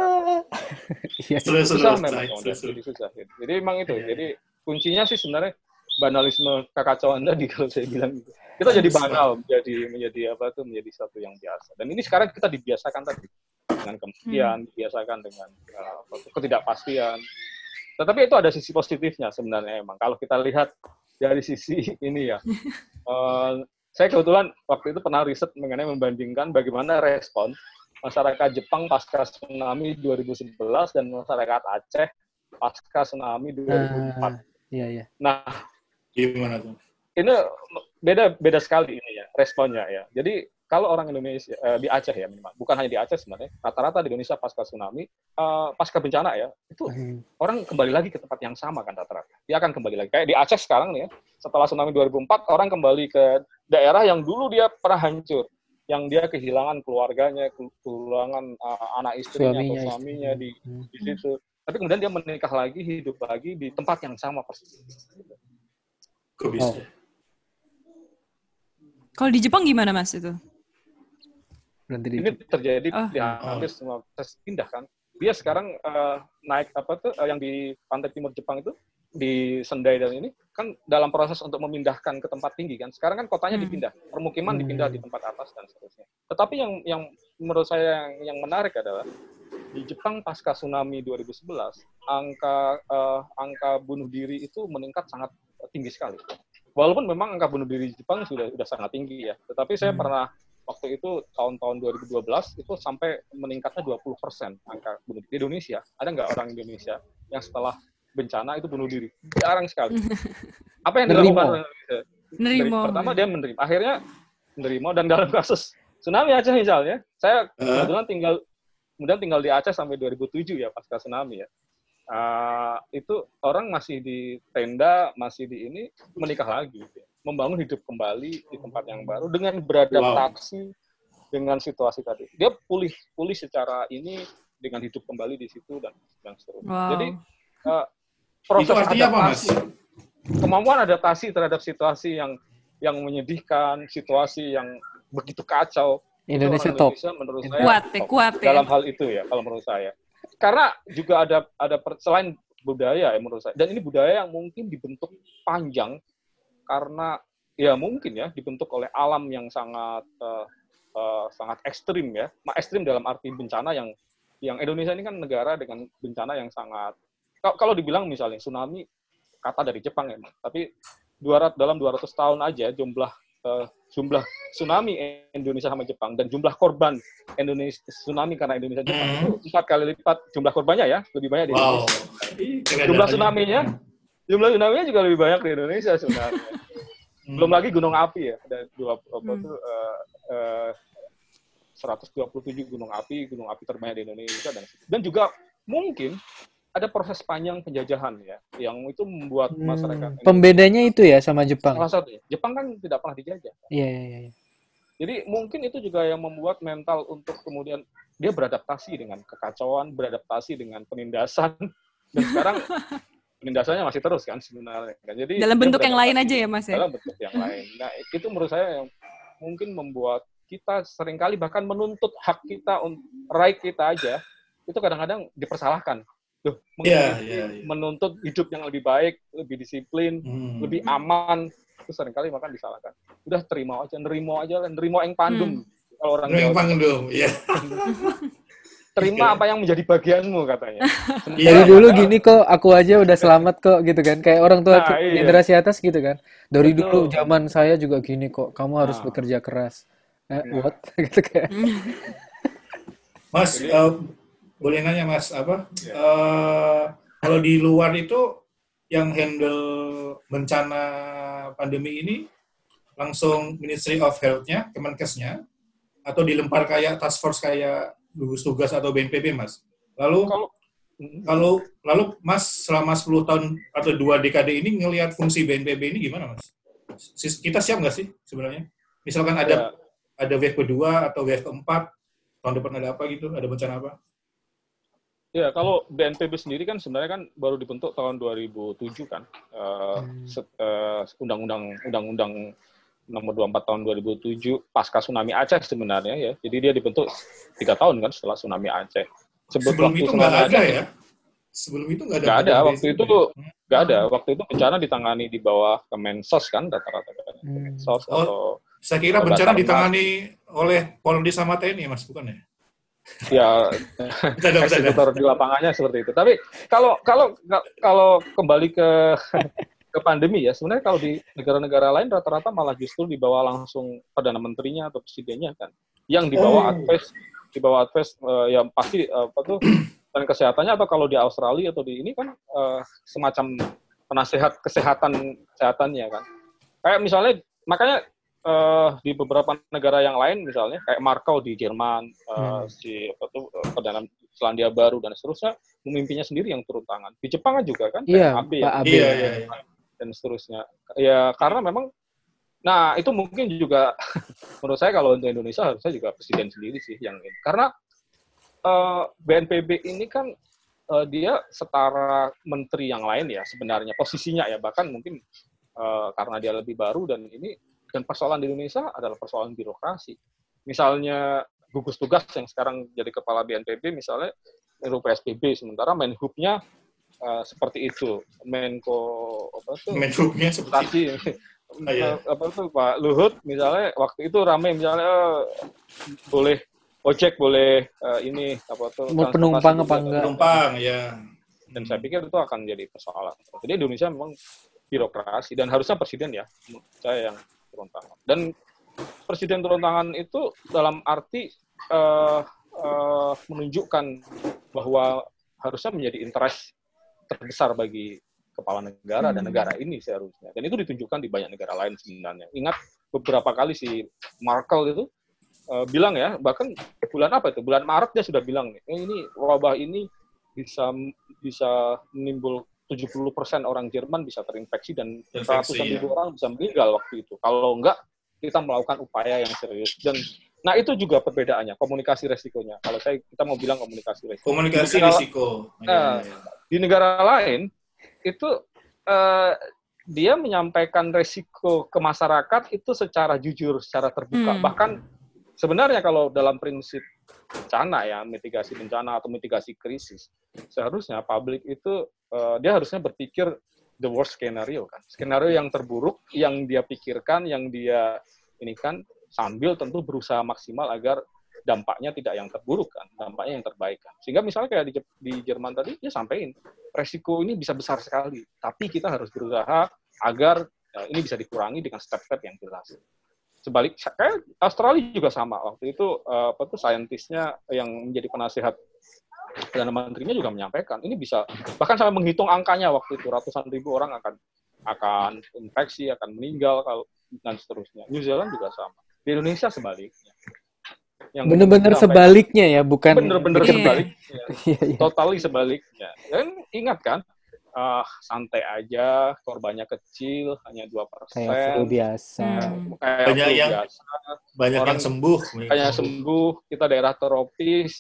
Iya. Seru, susah memang jadi susah. Jadi emang itu. Iya, iya. Jadi kuncinya sih sebenarnya banalisme kekacauan tadi kalau saya bilang gitu. Kita jadi banal, menjadi menjadi apa tuh menjadi satu yang biasa. Dan ini sekarang kita dibiasakan tadi dengan kematian, dibiasakan dengan uh, ketidakpastian. Tetapi itu ada sisi positifnya sebenarnya emang. Kalau kita lihat dari sisi ini ya, eh, saya kebetulan waktu itu pernah riset mengenai membandingkan bagaimana respon masyarakat Jepang pasca tsunami 2011 dan masyarakat Aceh pasca tsunami 2004. Ah, iya iya Nah, Gimana tuh? ini beda beda sekali ini ya responnya ya. Jadi kalau orang Indonesia eh, di Aceh ya minimal, bukan hanya di Aceh sebenarnya, rata-rata di Indonesia pasca tsunami, eh, pasca bencana ya, itu Hmm. orang kembali lagi ke tempat yang sama kan rata-rata. Dia akan kembali lagi. Kayak di Aceh sekarang nih ya, setelah tsunami 2004, orang kembali ke daerah yang dulu dia pernah hancur. Yang dia kehilangan keluarganya, ke- kehilangan uh, anak istrinya Suaminya, atau suaminya di, Hmm. di situ. Tapi kemudian dia menikah lagi, hidup lagi di tempat yang sama persis. Kok bisa? Oh. Kalau di Jepang gimana Mas itu? Berhenti di Ini terjadi Oh. di hampir semua proses pindah kan. Dia sekarang eh, naik apa tuh eh, yang di pantai timur Jepang itu di Sendai dan ini kan dalam proses untuk memindahkan ke tempat tinggi kan. Sekarang kan kotanya Hmm. dipindah, permukiman Hmm. dipindah di tempat atas dan seterusnya. Tetapi yang yang menurut saya yang, yang menarik adalah di Jepang pasca tsunami 2011 angka eh, angka bunuh diri itu meningkat sangat tinggi sekali. Walaupun memang angka bunuh diri di Jepang sudah sudah sangat tinggi ya, tetapi saya Hmm. pernah waktu itu tahun-tahun 2012 itu sampai meningkatnya 20 persen angka bunuh diri. Di Indonesia ada nggak orang Indonesia yang setelah bencana itu bunuh diri? Jarang sekali. Apa yang dilakukan Nerimo. pertama dia menerima, akhirnya menerima dan dalam kasus tsunami Aceh misalnya, saya kebetulan tinggal kemudian tinggal di Aceh sampai 2007 ya pasca tsunami ya. Ah, itu orang masih di tenda, masih di ini menikah lagi, ya. membangun hidup kembali di tempat yang baru dengan beradaptasi dengan situasi tadi. Dia pulih pulih secara ini dengan hidup kembali di situ dan dan seterusnya. Wow. Jadi eh, proses Itu artinya apa, Mas? adaptasi, kemampuan adaptasi terhadap situasi yang yang menyedihkan, situasi yang begitu kacau. Indonesia orang top. Indonesia menurut saya kuat ya, top kuat ya. dalam hal itu ya kalau menurut saya. Karena juga ada ada per- selain budaya ya menurut saya. Dan ini budaya yang mungkin dibentuk panjang karena ya mungkin ya dibentuk oleh alam yang sangat eh, eh, sangat ekstrim ya. Ekstrim dalam arti bencana yang yang Indonesia ini kan negara dengan bencana yang sangat kalau- dibilang misalnya tsunami kata dari Jepang emang, tapi 200 dalam 200 tahun aja jumlah eh, jumlah tsunami Indonesia sama Jepang dan jumlah korban Indonesia tsunami karena Indonesia Jepang Hmm. itu empat kali lipat jumlah korbannya ya lebih banyak di Wow. Indonesia. Jumlah tsunami-nya jumlah tsunami-nya juga lebih banyak di Indonesia sebenarnya. Hmm. Belum lagi gunung api ya ada dua apa Hmm. tuh eh, eh, 127 gunung api gunung api terbanyak di Indonesia dan dan juga mungkin ada proses panjang penjajahan ya yang itu membuat Hmm, masyarakat Pembedanya itu ya sama Jepang. salah satu Jepang kan tidak pernah dijajah Iya, iya, iya. Jadi mungkin itu juga yang membuat mental untuk kemudian dia beradaptasi dengan kekacauan, beradaptasi dengan penindasan, dan sekarang penindasannya masih terus kan sebenarnya. Kan. Jadi Dalam bentuk yang lain aja ya Mas ya. Dalam bentuk yang lain. Nah itu menurut saya yang mungkin membuat kita sering kali bahkan menuntut hak kita, right kita aja, itu kadang-kadang dipersalahkan. Duh, Iya, menuntut- iya, iya. menuntut hidup yang lebih baik, lebih disiplin, Hmm. lebih aman itu sering kali makan disalahkan udah terima aja nerimo aja lah nerimo yang pandum kalau orang Yang Jawa panggung dong, iya. terima apa yang menjadi bagianmu katanya Iya. Dari dulu gini kok, aku aja udah selamat kok gitu kan. Kayak orang tua Nah, iya. generasi atas gitu kan. Dari Betul. dulu zaman saya juga gini kok, kamu harus Nah. bekerja keras. Eh, Nah. what? gitu kan. Mas, Jadi- eh, boleh nanya Mas apa? Ya. Eh, kalau di luar itu yang handle bencana pandemi ini langsung Ministry of Health-nya, Kemenkesnya, atau dilempar kayak task force kayak gugus tugas atau BNPB, Mas. Lalu kalau kalau lalu Mas selama 10 tahun atau dua dekade ini ngelihat fungsi BNPB ini gimana, Mas? Kita siap nggak sih sebenarnya? Misalkan ada ya, ada wave kedua atau wave keempat, tahun depan ada apa gitu, ada bencana apa? Ya kalau BNPB sendiri kan sebenarnya kan baru dibentuk tahun 2007 kan Eh, Hmm. set- eh, undang-undang undang-undang nomor 24 tahun 2007 pasca tsunami Aceh sebenarnya ya jadi dia dibentuk tiga tahun kan setelah tsunami Aceh Sebelum waktu itu nggak ada Aceh, ya? Sebelum itu nggak ada. Nggak ada, BNPB waktu itu nggak ada waktu itu bencana ditangani di bawah Kemensos kan rata-rata kan Hmm. Kemensos Oh. atau Saya kira bencana ditangani oleh Polri sama TNI, Mas, bukan ya? Ya eksekutor di lapangannya seperti itu. Tapi kalau kalau kalau kembali ke ke pandemi ya, sebenarnya kalau di negara-negara lain rata-rata malah justru dibawa langsung perdana menterinya atau presidennya kan, yang dibawa Oh. advice dibawa advice eh, yang pasti eh, apa tuh dan kesehatannya atau kalau di Australia atau di ini kan eh, semacam penasehat kesehatan kesehatannya kan. Kayak misalnya makanya eh, di beberapa negara yang lain misalnya kayak Markau di Jerman, eh, Hmm. si apa tuh eh, perdana Selandia Baru dan seterusnya memimpinnya sendiri yang turun tangan. Di Jepang kan juga kan Iya, Abe Pak ya, Abe. Iya, iya, iya. dan seterusnya. Ya karena memang nah itu mungkin juga menurut saya kalau untuk Indonesia harusnya juga presiden sendiri sih yang ini. Karena eh, BNPB ini kan eh, dia setara menteri yang lain ya sebenarnya posisinya ya bahkan mungkin eh, karena dia lebih baru dan ini Dan persoalan di Indonesia adalah persoalan birokrasi. Misalnya gugus tugas yang sekarang jadi kepala BNPB misalnya RUU PSBB sementara Menhubnya uh, seperti itu. Menko apa tuh? Menhubnya seperti itu. Oh, iya. apa tuh Pak Luhut misalnya waktu itu ramai misalnya uh, boleh ojek boleh uh, ini apa tuh penumpang apa enggak penumpang ya dan saya pikir itu akan jadi persoalan jadi Indonesia memang birokrasi dan harusnya presiden ya saya yang turun tangan dan presiden turun tangan itu dalam arti uh, uh, menunjukkan bahwa harusnya menjadi interest terbesar bagi kepala negara dan hmm. negara ini seharusnya. Dan itu ditunjukkan di banyak negara lain sebenarnya. Ingat beberapa kali si Markel itu uh, bilang ya, bahkan bulan apa itu? Bulan Maret dia sudah bilang nih, eh, ini wabah ini bisa bisa menimbul 70% orang Jerman bisa terinfeksi dan ratusan ya. ribu orang bisa meninggal waktu itu. Kalau enggak, kita melakukan upaya yang serius. Dan nah itu juga perbedaannya, komunikasi resikonya. Kalau saya kita mau bilang komunikasi resiko. Komunikasi risiko. Nah, di negara lain itu uh, dia menyampaikan resiko ke masyarakat itu secara jujur, secara terbuka. Hmm. Bahkan sebenarnya kalau dalam prinsip bencana ya, mitigasi bencana atau mitigasi krisis, seharusnya publik itu uh, dia harusnya berpikir the worst scenario kan. Skenario yang terburuk yang dia pikirkan, yang dia ini kan sambil tentu berusaha maksimal agar dampaknya tidak yang terburuk kan, dampaknya yang terbaik kan. Sehingga misalnya kayak di, di Jerman tadi, dia sampaikan resiko ini bisa besar sekali, tapi kita harus berusaha agar ya, ini bisa dikurangi dengan step-step yang jelas. Sebalik, kayak Australia juga sama. Waktu itu uh, apa tuh saintisnya yang menjadi penasihat perdana menterinya juga menyampaikan ini bisa bahkan sampai menghitung angkanya waktu itu ratusan ribu orang akan akan infeksi, akan meninggal kalau dan seterusnya. New Zealand juga sama. Di Indonesia sebaliknya yang bener-bener sebaliknya ya bukan bener-bener yeah. sebaliknya iya, iya. totally sebaliknya dan ingat kan uh, santai aja korbannya kecil hanya dua persen kayak flu biasa hmm. kayak banyak yang biasa. banyak Orang yang sembuh kayak sembuh kita daerah tropis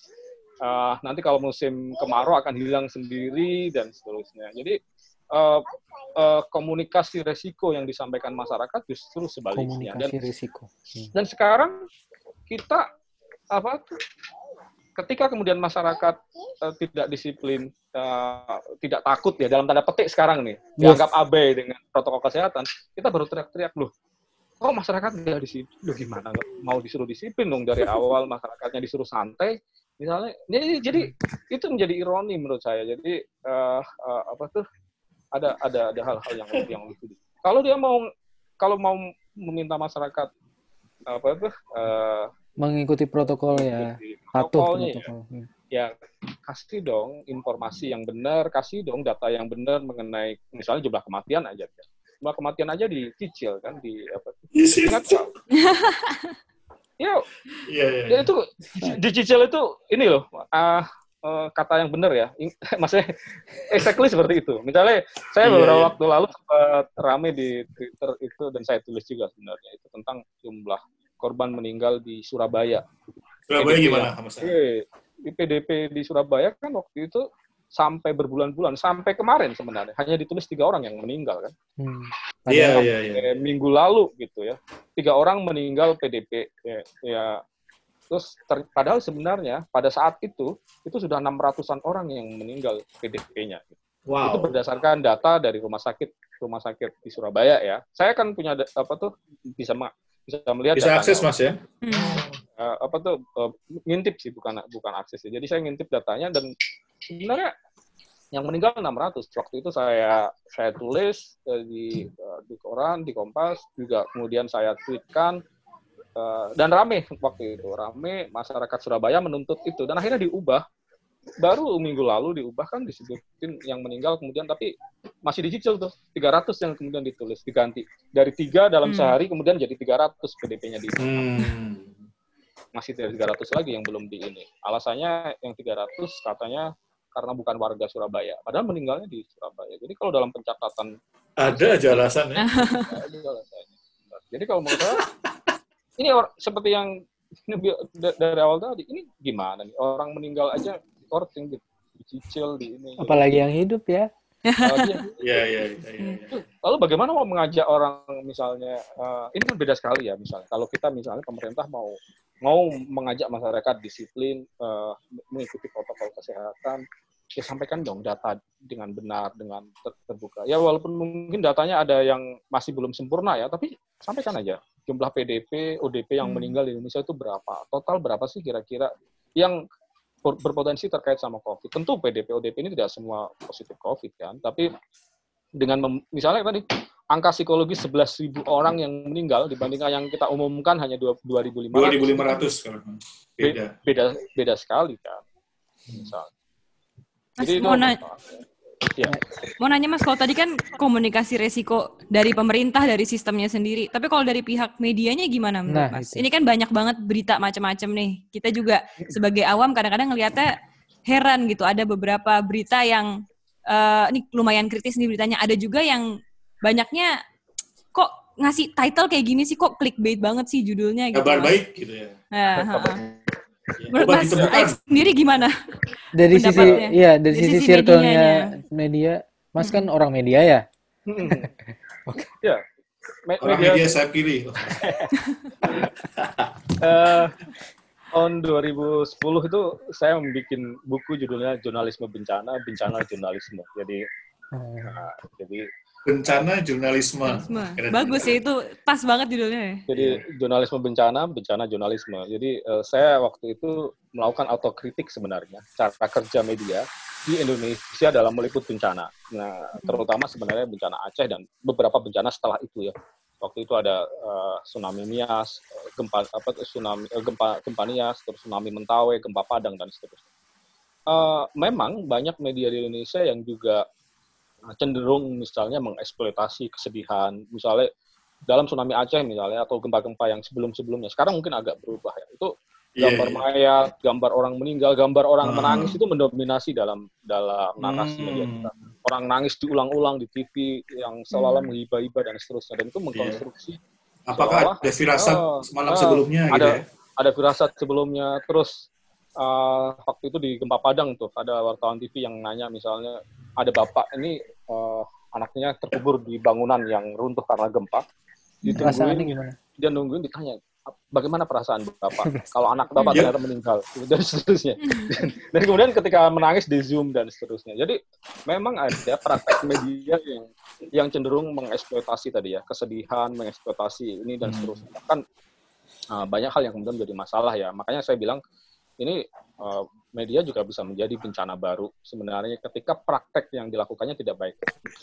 uh, nanti kalau musim kemarau akan hilang sendiri dan seterusnya jadi uh, uh, komunikasi resiko yang disampaikan masyarakat justru sebaliknya komunikasi dan risiko hmm. dan sekarang kita apa ketika kemudian masyarakat uh, tidak disiplin, uh, tidak takut ya dalam tanda petik sekarang nih, yes. dianggap abai dengan protokol kesehatan, kita baru teriak-teriak loh. Oh masyarakat nggak disiplin, loh gimana? Mau disuruh disiplin dong dari awal masyarakatnya disuruh santai, misalnya. Jadi, jadi itu menjadi ironi menurut saya. Jadi uh, uh, apa tuh ada ada ada hal-hal yang yang lucu. Kalau dia mau kalau mau meminta masyarakat apa tuh uh, mengikuti protokol ya patuh protokol ya. ya kasih dong informasi yang benar kasih dong data yang benar mengenai misalnya jumlah kematian aja jumlah kematian aja dicicil kan di apa ingat ya, ya, ya, ya itu dicicil itu ini loh uh, uh, kata yang benar ya. Maksudnya exactly seperti itu. Misalnya saya beberapa yeah, waktu lalu sempat rame di Twitter itu dan saya tulis juga sebenarnya itu tentang jumlah korban meninggal di Surabaya. Surabaya PDP gimana, Mas? Di PDP di Surabaya kan waktu itu sampai berbulan-bulan, sampai kemarin sebenarnya hanya ditulis tiga orang yang meninggal kan. Hmm. Iya, iya, iya. Minggu lalu gitu ya, tiga orang meninggal PDP ya, ya Terus ter, padahal sebenarnya pada saat itu itu sudah enam ratusan orang yang meninggal PDP-nya. Wow. Itu berdasarkan data dari rumah sakit rumah sakit di Surabaya ya. Saya kan punya apa tuh bisa bisa melihat bisa akses mas ya uh, apa tuh uh, ngintip sih bukan bukan akses ya jadi saya ngintip datanya dan sebenarnya yang meninggal 600 waktu itu saya saya tulis uh, di uh, di koran di Kompas juga kemudian saya tweetkan uh, dan rame waktu itu. Rame masyarakat Surabaya menuntut itu. Dan akhirnya diubah. Baru minggu lalu diubah kan disebutin yang meninggal kemudian tapi masih dicicil tuh. 300 yang kemudian ditulis diganti. Dari tiga dalam hmm. sehari kemudian jadi 300 PDP-nya di hmm. masih dari 300 lagi yang belum di ini. Alasannya yang 300 katanya karena bukan warga Surabaya. Padahal meninggalnya di Surabaya. Jadi kalau dalam pencatatan ada aja alasannya. Ada alasannya. Jadi kalau menurut saya ini seperti yang dari awal tadi ini gimana nih? Orang meninggal aja recording dicicil di ini apalagi yang hidup ya. Uh, Iya, iya, iya, iya. iya. Lalu bagaimana mau mengajak orang misalnya eh, ini kan beda sekali ya misalnya. Kalau kita misalnya pemerintah mau mau mengajak masyarakat disiplin eh, mengikuti protokol kesehatan ya sampaikan dong data dengan benar dengan ter- terbuka ya walaupun mungkin datanya ada yang masih belum sempurna ya tapi sampaikan aja jumlah PDP ODP yang Hmm. meninggal di Indonesia itu berapa total berapa sih kira-kira yang ber- berpotensi terkait sama COVID tentu PDP ODP ini tidak semua positif COVID kan tapi dengan mem- misalnya tadi angka psikologis 11.000 orang yang meninggal dibandingkan yang kita umumkan hanya 2.500 2.500 sekarang. Beda. beda beda sekali kan misalnya. Mas, Jadi mau, na- ya mau nanya Mas, kalau tadi kan komunikasi resiko dari pemerintah, dari sistemnya sendiri. Tapi kalau dari pihak medianya gimana menurut Nah, Mas? itu. Ini kan banyak banget berita macam-macam nih. Kita juga sebagai awam kadang-kadang ngelihatnya heran gitu. Ada beberapa berita yang eh, ini lumayan kritis nih beritanya. Ada juga yang banyaknya kok ngasih title kayak gini sih kok clickbait banget sih judulnya gitu. Kabar Mas. baik gitu ya. Nah. Ya, Menurut Coba Mas. Alex sendiri gimana? Dari sisi iya dari, Dari sisi, sisi circle-nya media, Mas kan orang media ya. Hmm. ya Me- Orang media, media saya pilih. eh, tahun 2010 itu saya membuat buku judulnya jurnalisme bencana bencana jurnalisme jadi Hmm. nah, jadi Bencana jurnalisme. Jurnalisme. Bagus ya itu pas banget judulnya. ya. Jadi jurnalisme bencana, bencana jurnalisme. Jadi eh, saya waktu itu melakukan autokritik sebenarnya cara kerja media di Indonesia dalam meliput bencana. Nah, terutama sebenarnya bencana Aceh dan beberapa bencana setelah itu ya. Waktu itu ada eh, tsunami Nias, eh, gempa apa tsunami eh, gempa gempa Nias, terus tsunami Mentawai, gempa Padang dan seterusnya. Eh, memang banyak media di Indonesia yang juga cenderung misalnya mengeksploitasi kesedihan, misalnya dalam tsunami Aceh misalnya atau gempa-gempa yang sebelum-sebelumnya. Sekarang mungkin agak berubah ya. Itu Iya, gambar iya. mayat, gambar orang meninggal, gambar orang Hmm. menangis itu mendominasi dalam dalam narasi Hmm. media kita. Orang nangis diulang-ulang di TV yang seolah-olah Hmm. menghibah-hibah dan seterusnya. Dan itu mengkonstruksi Apakah ada firasat Oh, semalam oh, sebelumnya gitu ada. ya? ada firasat sebelumnya. Terus uh, waktu itu di gempa Padang tuh ada wartawan TV yang nanya misalnya ada bapak ini uh, anaknya terkubur di bangunan yang runtuh karena gempa. Perasaannya Ditungguin, gimana? dia nungguin ditanya bagaimana perasaan bapak kalau anak bapak Iya. ternyata meninggal gitu, dan seterusnya. dan kemudian ketika menangis di zoom dan seterusnya. Jadi memang ada praktek media yang yang cenderung mengeksploitasi tadi ya kesedihan, mengeksploitasi ini dan Hmm. seterusnya. Bahkan uh, banyak hal yang kemudian menjadi masalah ya. Makanya saya bilang ini uh, media juga bisa menjadi bencana baru sebenarnya ketika praktek yang dilakukannya tidak baik.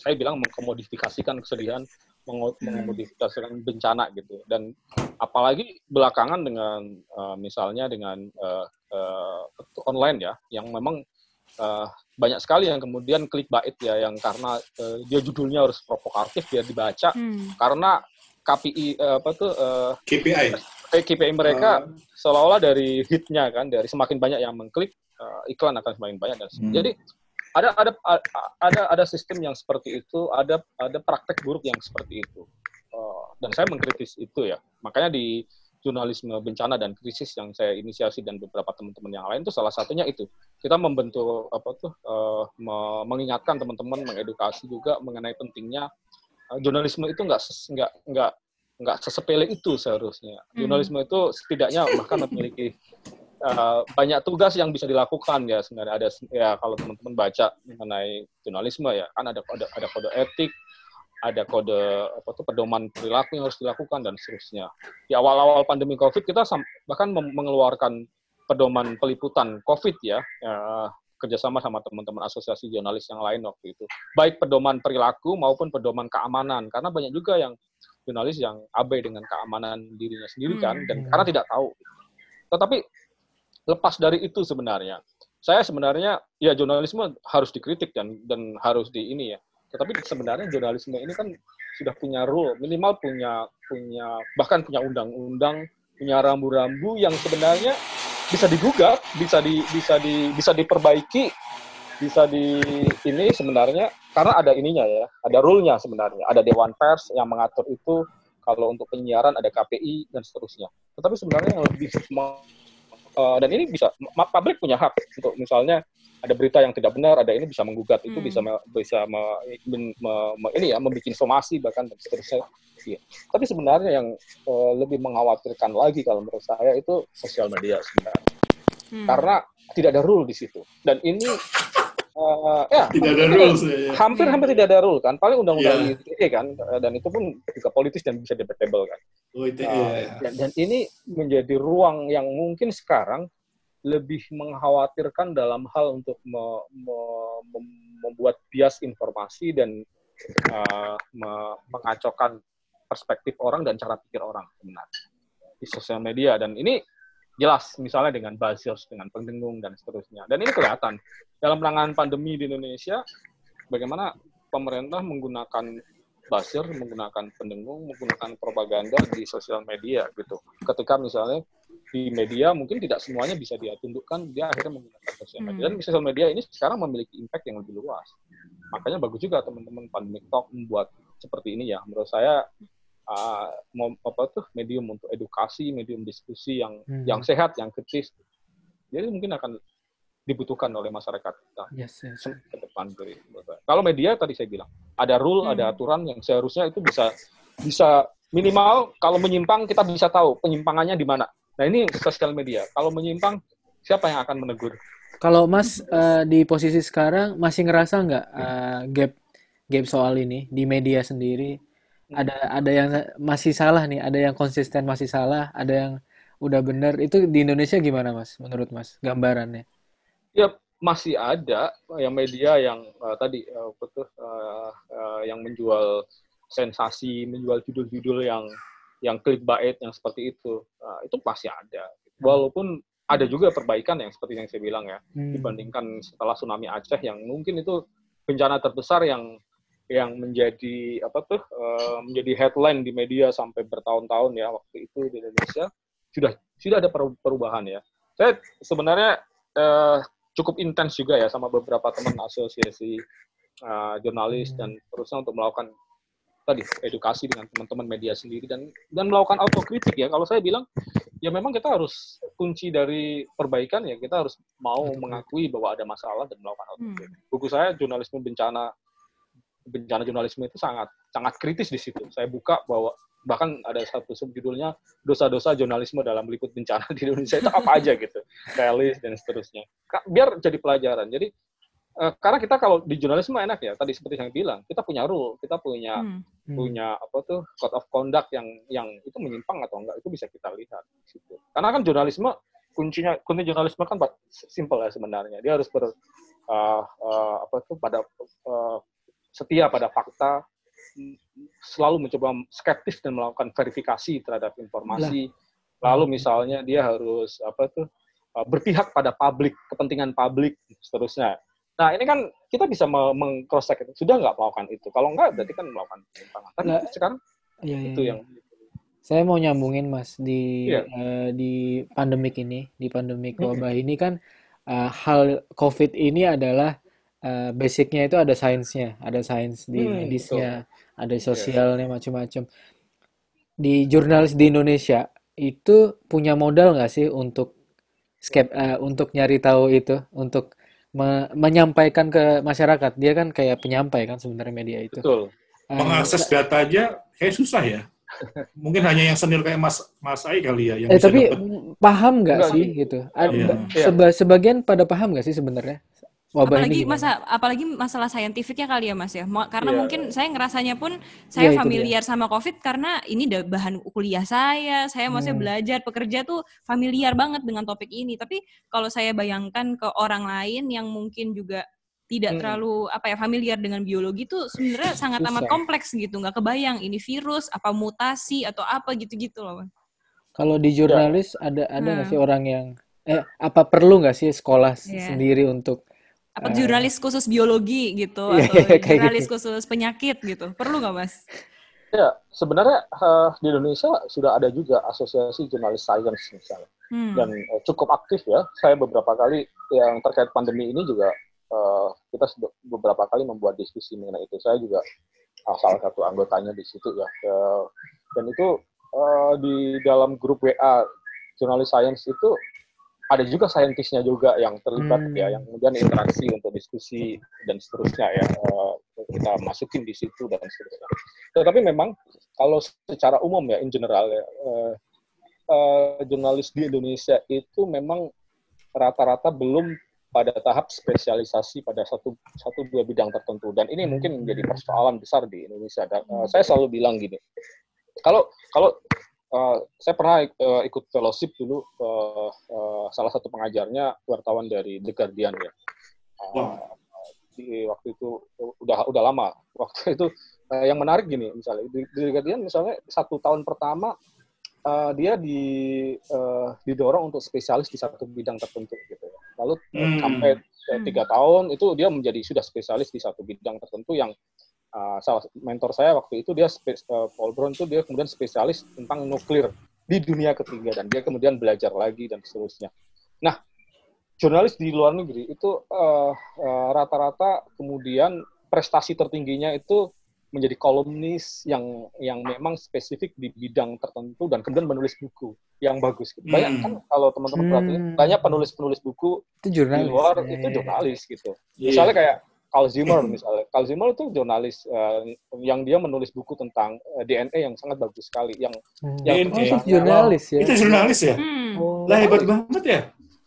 Saya bilang mengkomodifikasikan kesedihan, mengo- mengkomodifikasikan bencana gitu. Dan apalagi belakangan dengan uh, misalnya dengan uh, uh, online ya, yang memang uh, banyak sekali yang kemudian clickbait ya, yang karena uh, dia judulnya harus provokatif biar dibaca, Hmm. karena KPI uh, apa tuh uh, KPI. KPI mereka Uh, seolah-olah dari hitnya kan dari semakin banyak yang mengklik uh, iklan akan semakin banyak dan Hmm. jadi ada ada ada ada sistem yang seperti itu ada ada praktek buruk yang seperti itu. Uh, dan saya mengkritis itu ya. Makanya di jurnalisme bencana dan krisis yang saya inisiasi dan beberapa teman-teman yang lain itu salah satunya itu. Kita membentuk apa tuh uh, me- mengingatkan teman-teman mengedukasi juga mengenai pentingnya uh, jurnalisme itu nggak ses- nggak nggak nggak sesepele itu seharusnya. Hmm. Jurnalisme itu setidaknya bahkan memiliki uh, banyak tugas yang bisa dilakukan ya sebenarnya ada ya kalau teman-teman baca mengenai jurnalisme ya kan ada kode ada kode etik ada kode apa tuh pedoman perilaku yang harus dilakukan dan seterusnya. Di awal-awal pandemi Covid kita bahkan mengeluarkan pedoman peliputan Covid ya, ya kerjasama sama teman-teman asosiasi jurnalis yang lain waktu itu. Baik pedoman perilaku maupun pedoman keamanan karena banyak juga yang jurnalis yang abai dengan keamanan dirinya sendiri kan Hmm. dan karena tidak tahu. Tetapi lepas dari itu sebenarnya saya sebenarnya ya jurnalisme harus dikritik dan dan harus di ini ya. Tetapi sebenarnya jurnalisme ini kan sudah punya rule, minimal punya punya bahkan punya undang-undang, punya rambu-rambu yang sebenarnya bisa digugat, bisa di bisa di bisa diperbaiki, bisa di ini sebenarnya karena ada ininya ya, ada rule-nya sebenarnya, ada dewan pers yang mengatur itu kalau untuk penyiaran ada KPI dan seterusnya. Tetapi sebenarnya yang lebih uh, dan ini bisa publik punya hak untuk misalnya ada berita yang tidak benar, ada ini bisa menggugat itu Hmm. bisa me- bisa me- me- me- ini ya membuat somasi bahkan dan seterusnya. Iya. Tapi sebenarnya yang eh, lebih mengkhawatirkan lagi kalau menurut saya itu sosial media sebenarnya. Hmm. Karena tidak ada rule di situ. Dan ini ya Tidak ada rules ya. hampir hampir tidak ada rule kan. Paling undang-undang Iya. ITE kan dan itu pun juga politis dan bisa debatable kan. Oh, Uh, iya. dan, dan ini menjadi ruang yang mungkin sekarang lebih mengkhawatirkan dalam hal untuk me- me- mem- membuat bias informasi dan uh, me- mengacaukan perspektif orang dan cara pikir orang sebenarnya di sosial media dan ini jelas misalnya dengan buzzers, dengan pendengung dan seterusnya. Dan ini kelihatan dalam penanganan pandemi di Indonesia bagaimana pemerintah menggunakan buzzer, menggunakan pendengung, menggunakan propaganda di sosial media gitu. Ketika misalnya di media mungkin tidak semuanya bisa dia tundukkan, dia akhirnya menggunakan sosial media. Dan sosial media ini sekarang memiliki impact yang lebih luas. Makanya bagus juga teman-teman Pandemic Talk membuat seperti ini ya. Menurut saya uh, apa tuh medium untuk edukasi, medium diskusi yang Hmm. yang sehat, yang kritis. Jadi mungkin akan dibutuhkan oleh masyarakat kita Yes, yes. ke depan kalau media tadi saya bilang ada rule Hmm. ada aturan yang seharusnya itu bisa bisa minimal kalau menyimpang kita bisa tahu penyimpangannya di mana nah ini sosial media kalau menyimpang siapa yang akan menegur Kalau Mas eh, di posisi sekarang masih ngerasa nggak eh, gap gap soal ini di media sendiri ada ada yang masih salah nih, ada yang konsisten masih salah, ada yang udah bener. Itu di Indonesia gimana Mas? Menurut Mas gambarannya? ya masih ada yang media yang eh, tadi eh, apa tuh, eh, eh, yang menjual sensasi menjual judul-judul yang yang clickbait yang seperti itu Eh, itu pasti ada walaupun ada juga perbaikan yang seperti yang saya bilang ya Hmm. dibandingkan setelah tsunami Aceh yang mungkin itu bencana terbesar yang yang menjadi apa tuh eh, menjadi headline di media sampai bertahun-tahun ya waktu itu di Indonesia sudah sudah ada peru- perubahan ya. Saya sebenarnya eh, cukup intens juga ya sama beberapa teman asosiasi eh, jurnalis dan terusnya untuk melakukan tadi edukasi dengan teman-teman media sendiri dan dan melakukan autokritik ya. Kalau saya bilang ya memang kita harus kunci dari perbaikan ya kita harus mau mengakui bahwa ada masalah dan melakukan autokritik. Buku saya jurnalisme bencana bencana jurnalisme itu sangat sangat kritis di situ. Saya buka bahwa bahkan ada satu subjudulnya dosa-dosa jurnalisme dalam meliput bencana di Indonesia itu apa aja gitu, realis dan seterusnya. Biar jadi pelajaran. Jadi eh, karena kita kalau di jurnalisme enak ya, tadi seperti yang bilang, kita punya rule, kita punya Hmm. Hmm. punya apa tuh code of conduct yang yang itu menyimpang atau enggak itu bisa kita lihat di situ. Karena kan jurnalisme kuncinya kunci jurnalisme kan simple ya sebenarnya. Dia harus ber uh, uh, apa tuh pada uh, setia pada fakta, selalu mencoba skeptis dan melakukan verifikasi terhadap informasi. Lalu misalnya dia harus apa tuh uh, berpihak pada publik, kepentingan publik, seterusnya. Nah ini kan kita bisa meng-cross check itu. Sudah nggak melakukan itu? Kalau nggak berarti kan melakukan penyimpangan. Tapi Nah, sekarang Iya, iya, itu iya. yang Saya mau nyambungin Mas di Iya. eh, di pandemik ini, di pandemik wabah ini kan eh, hal COVID ini adalah eh, basicnya itu ada sainsnya, ada sains di Hmm, medisnya, ada sosialnya macam-macam. Di jurnalis di Indonesia itu punya modal nggak sih untuk skep eh, untuk nyari tahu itu, untuk me- menyampaikan ke masyarakat. Dia kan kayak penyampai kan sebenarnya media itu. betul. Eh, Mengakses data aja kayak susah ya. Mungkin hanya yang senior kayak Mas Mas Ai kali ya yang Eh bisa tapi dapat. paham nggak Enggak, sih gitu? Ada Iya. Iya. seba- sebagian pada paham nggak sih sebenarnya wabah ini apalagi gimana? masa apalagi masalah saintifiknya kali ya mas ya karena Iya. mungkin saya ngerasanya pun saya itu familiar sama covid karena ini udah bahan kuliah saya saya maksudnya Hmm. belajar pekerja tuh familiar banget dengan topik ini tapi kalau saya bayangkan ke orang lain yang mungkin juga tidak Hmm. terlalu apa ya familiar dengan biologi tuh sebenarnya sangat amat Susah. kompleks gitu nggak kebayang ini virus apa mutasi atau apa gitu-gitu loh. Kalau di jurnalis ada ada nggak Hmm. sih orang yang eh apa perlu nggak sih sekolah Iya. sendiri untuk apa Eh. jurnalis khusus biologi gitu Iya, atau iya, kayak jurnalis gitu. khusus penyakit gitu perlu nggak mas Ya, sebenarnya eh, di Indonesia sudah ada juga asosiasi jurnalis science misalnya. Hmm. dan eh, cukup aktif ya. Saya beberapa kali yang terkait pandemi ini juga eh, kita sudah beberapa kali membuat diskusi mengenai itu. Saya juga ah, salah satu anggotanya di situ ya. Eh, dan itu eh, di dalam grup WA jurnalis science itu ada juga saintisnya juga yang terlibat Hmm. ya, yang kemudian interaksi untuk diskusi dan seterusnya ya eh, kita masukin di situ dan seterusnya. Tetapi memang kalau secara umum ya in general ya eh, eh, jurnalis di Indonesia itu memang rata-rata belum pada tahap spesialisasi pada satu satu dua bidang tertentu dan ini mungkin menjadi persoalan besar di Indonesia. Dan, eh, saya selalu bilang gini, kalau kalau eh, saya pernah eh, ikut fellowship dulu eh, eh, salah satu pengajarnya wartawan dari The Guardian ya. Eh, Wow. di waktu itu udah udah lama. Waktu itu eh, yang menarik gini misalnya di, di The Guardian misalnya satu tahun pertama eh, dia di eh, didorong untuk spesialis di satu bidang tertentu gitu ya. Lalu Hmm. sampai eh, Hmm. tiga tahun itu dia menjadi sudah spesialis di satu bidang tertentu yang eh, salah mentor saya waktu itu dia eh, Paul Brown itu dia kemudian spesialis tentang nuklir di dunia ketiga dan dia kemudian belajar lagi dan seterusnya. Nah, jurnalis di luar negeri itu eh, rata-rata kemudian prestasi tertingginya itu menjadi kolumnis yang yang memang spesifik di bidang tertentu dan kemudian menulis buku yang bagus. Gitu. Banyak Hmm. kan kalau teman-teman Hmm. perhatiin banyak penulis-penulis buku Itu di jurnalis. luar Ya, itu ya. jurnalis gitu. Iya. Misalnya kayak Carl Zimmer misalnya. Carl Zimmer itu jurnalis eh, yang dia menulis buku tentang eh, DNA yang sangat bagus sekali yang Hmm. yang Oh, DNA. itu jurnalis ya. Itu jurnalis ya? Hmm. Oh. Lah hebat banget ya.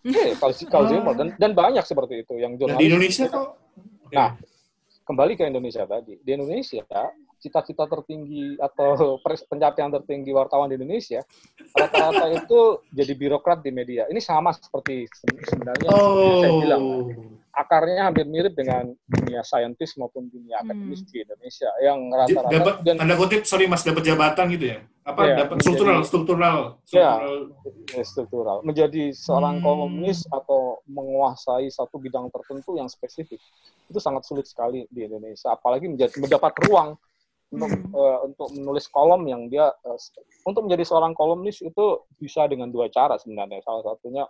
eh, Carl, Carl Oh. Zimmer dan dan banyak seperti itu yang Nah, jurnalis. di Indonesia kok. Nah, kembali ke Indonesia tadi. Di Indonesia, cita-cita tertinggi atau pencapaian tertinggi wartawan di Indonesia rata-rata itu jadi birokrat di media. Ini sama seperti se- sebenarnya Oh. saya bilang. Akarnya hampir mirip dengan dunia saintis maupun dunia Hmm. akademis di Indonesia yang rata-rata dapat dan tanda kutip sorry mas dapat jabatan gitu ya apa Iya, dapat menjadi- struktural struktural struktural eh, struktural menjadi seorang Hmm. kolumnis atau menguasai satu bidang tertentu yang spesifik itu sangat sulit sekali di Indonesia apalagi menjadi mendapat ruang untuk Hmm. eh, untuk menulis kolom yang dia sp- untuk menjadi seorang kolumnis itu bisa dengan dua cara sebenarnya salah satunya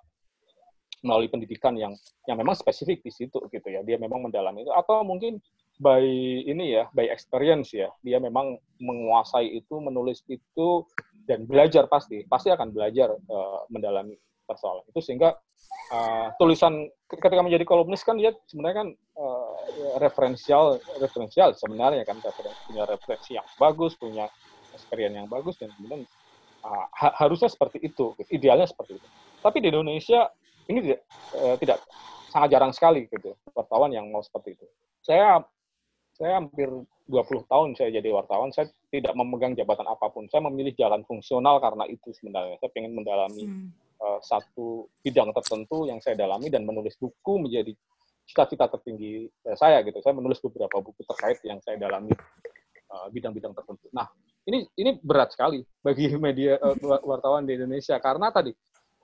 melalui pendidikan yang yang memang spesifik di situ gitu ya. Dia memang mendalami itu. Atau mungkin by ini ya by experience ya. Dia memang menguasai itu menulis itu dan belajar pasti. Pasti akan belajar eh, mendalami persoalan itu. Sehingga eh, tulisan ketika menjadi kolumnis kan dia sebenarnya kan eh, referensial referensial sebenarnya kan. Punya referensi yang bagus punya experience yang bagus dan kemudian ha- harusnya seperti itu. Idealnya seperti itu. Tapi di Indonesia ini tidak eh, tidak sangat jarang sekali gitu wartawan yang mau seperti itu saya saya hampir 20 tahun saya jadi wartawan saya tidak memegang jabatan apa pun saya memilih jalan fungsional karena itu sebenarnya saya ingin mendalami Hmm. eh, satu bidang tertentu yang saya dalami dan menulis buku menjadi cita-cita tertinggi eh, saya gitu. Saya menulis beberapa buku terkait yang saya dalami eh, bidang-bidang tertentu. Nah, ini ini berat sekali bagi media eh, wartawan di Indonesia karena tadi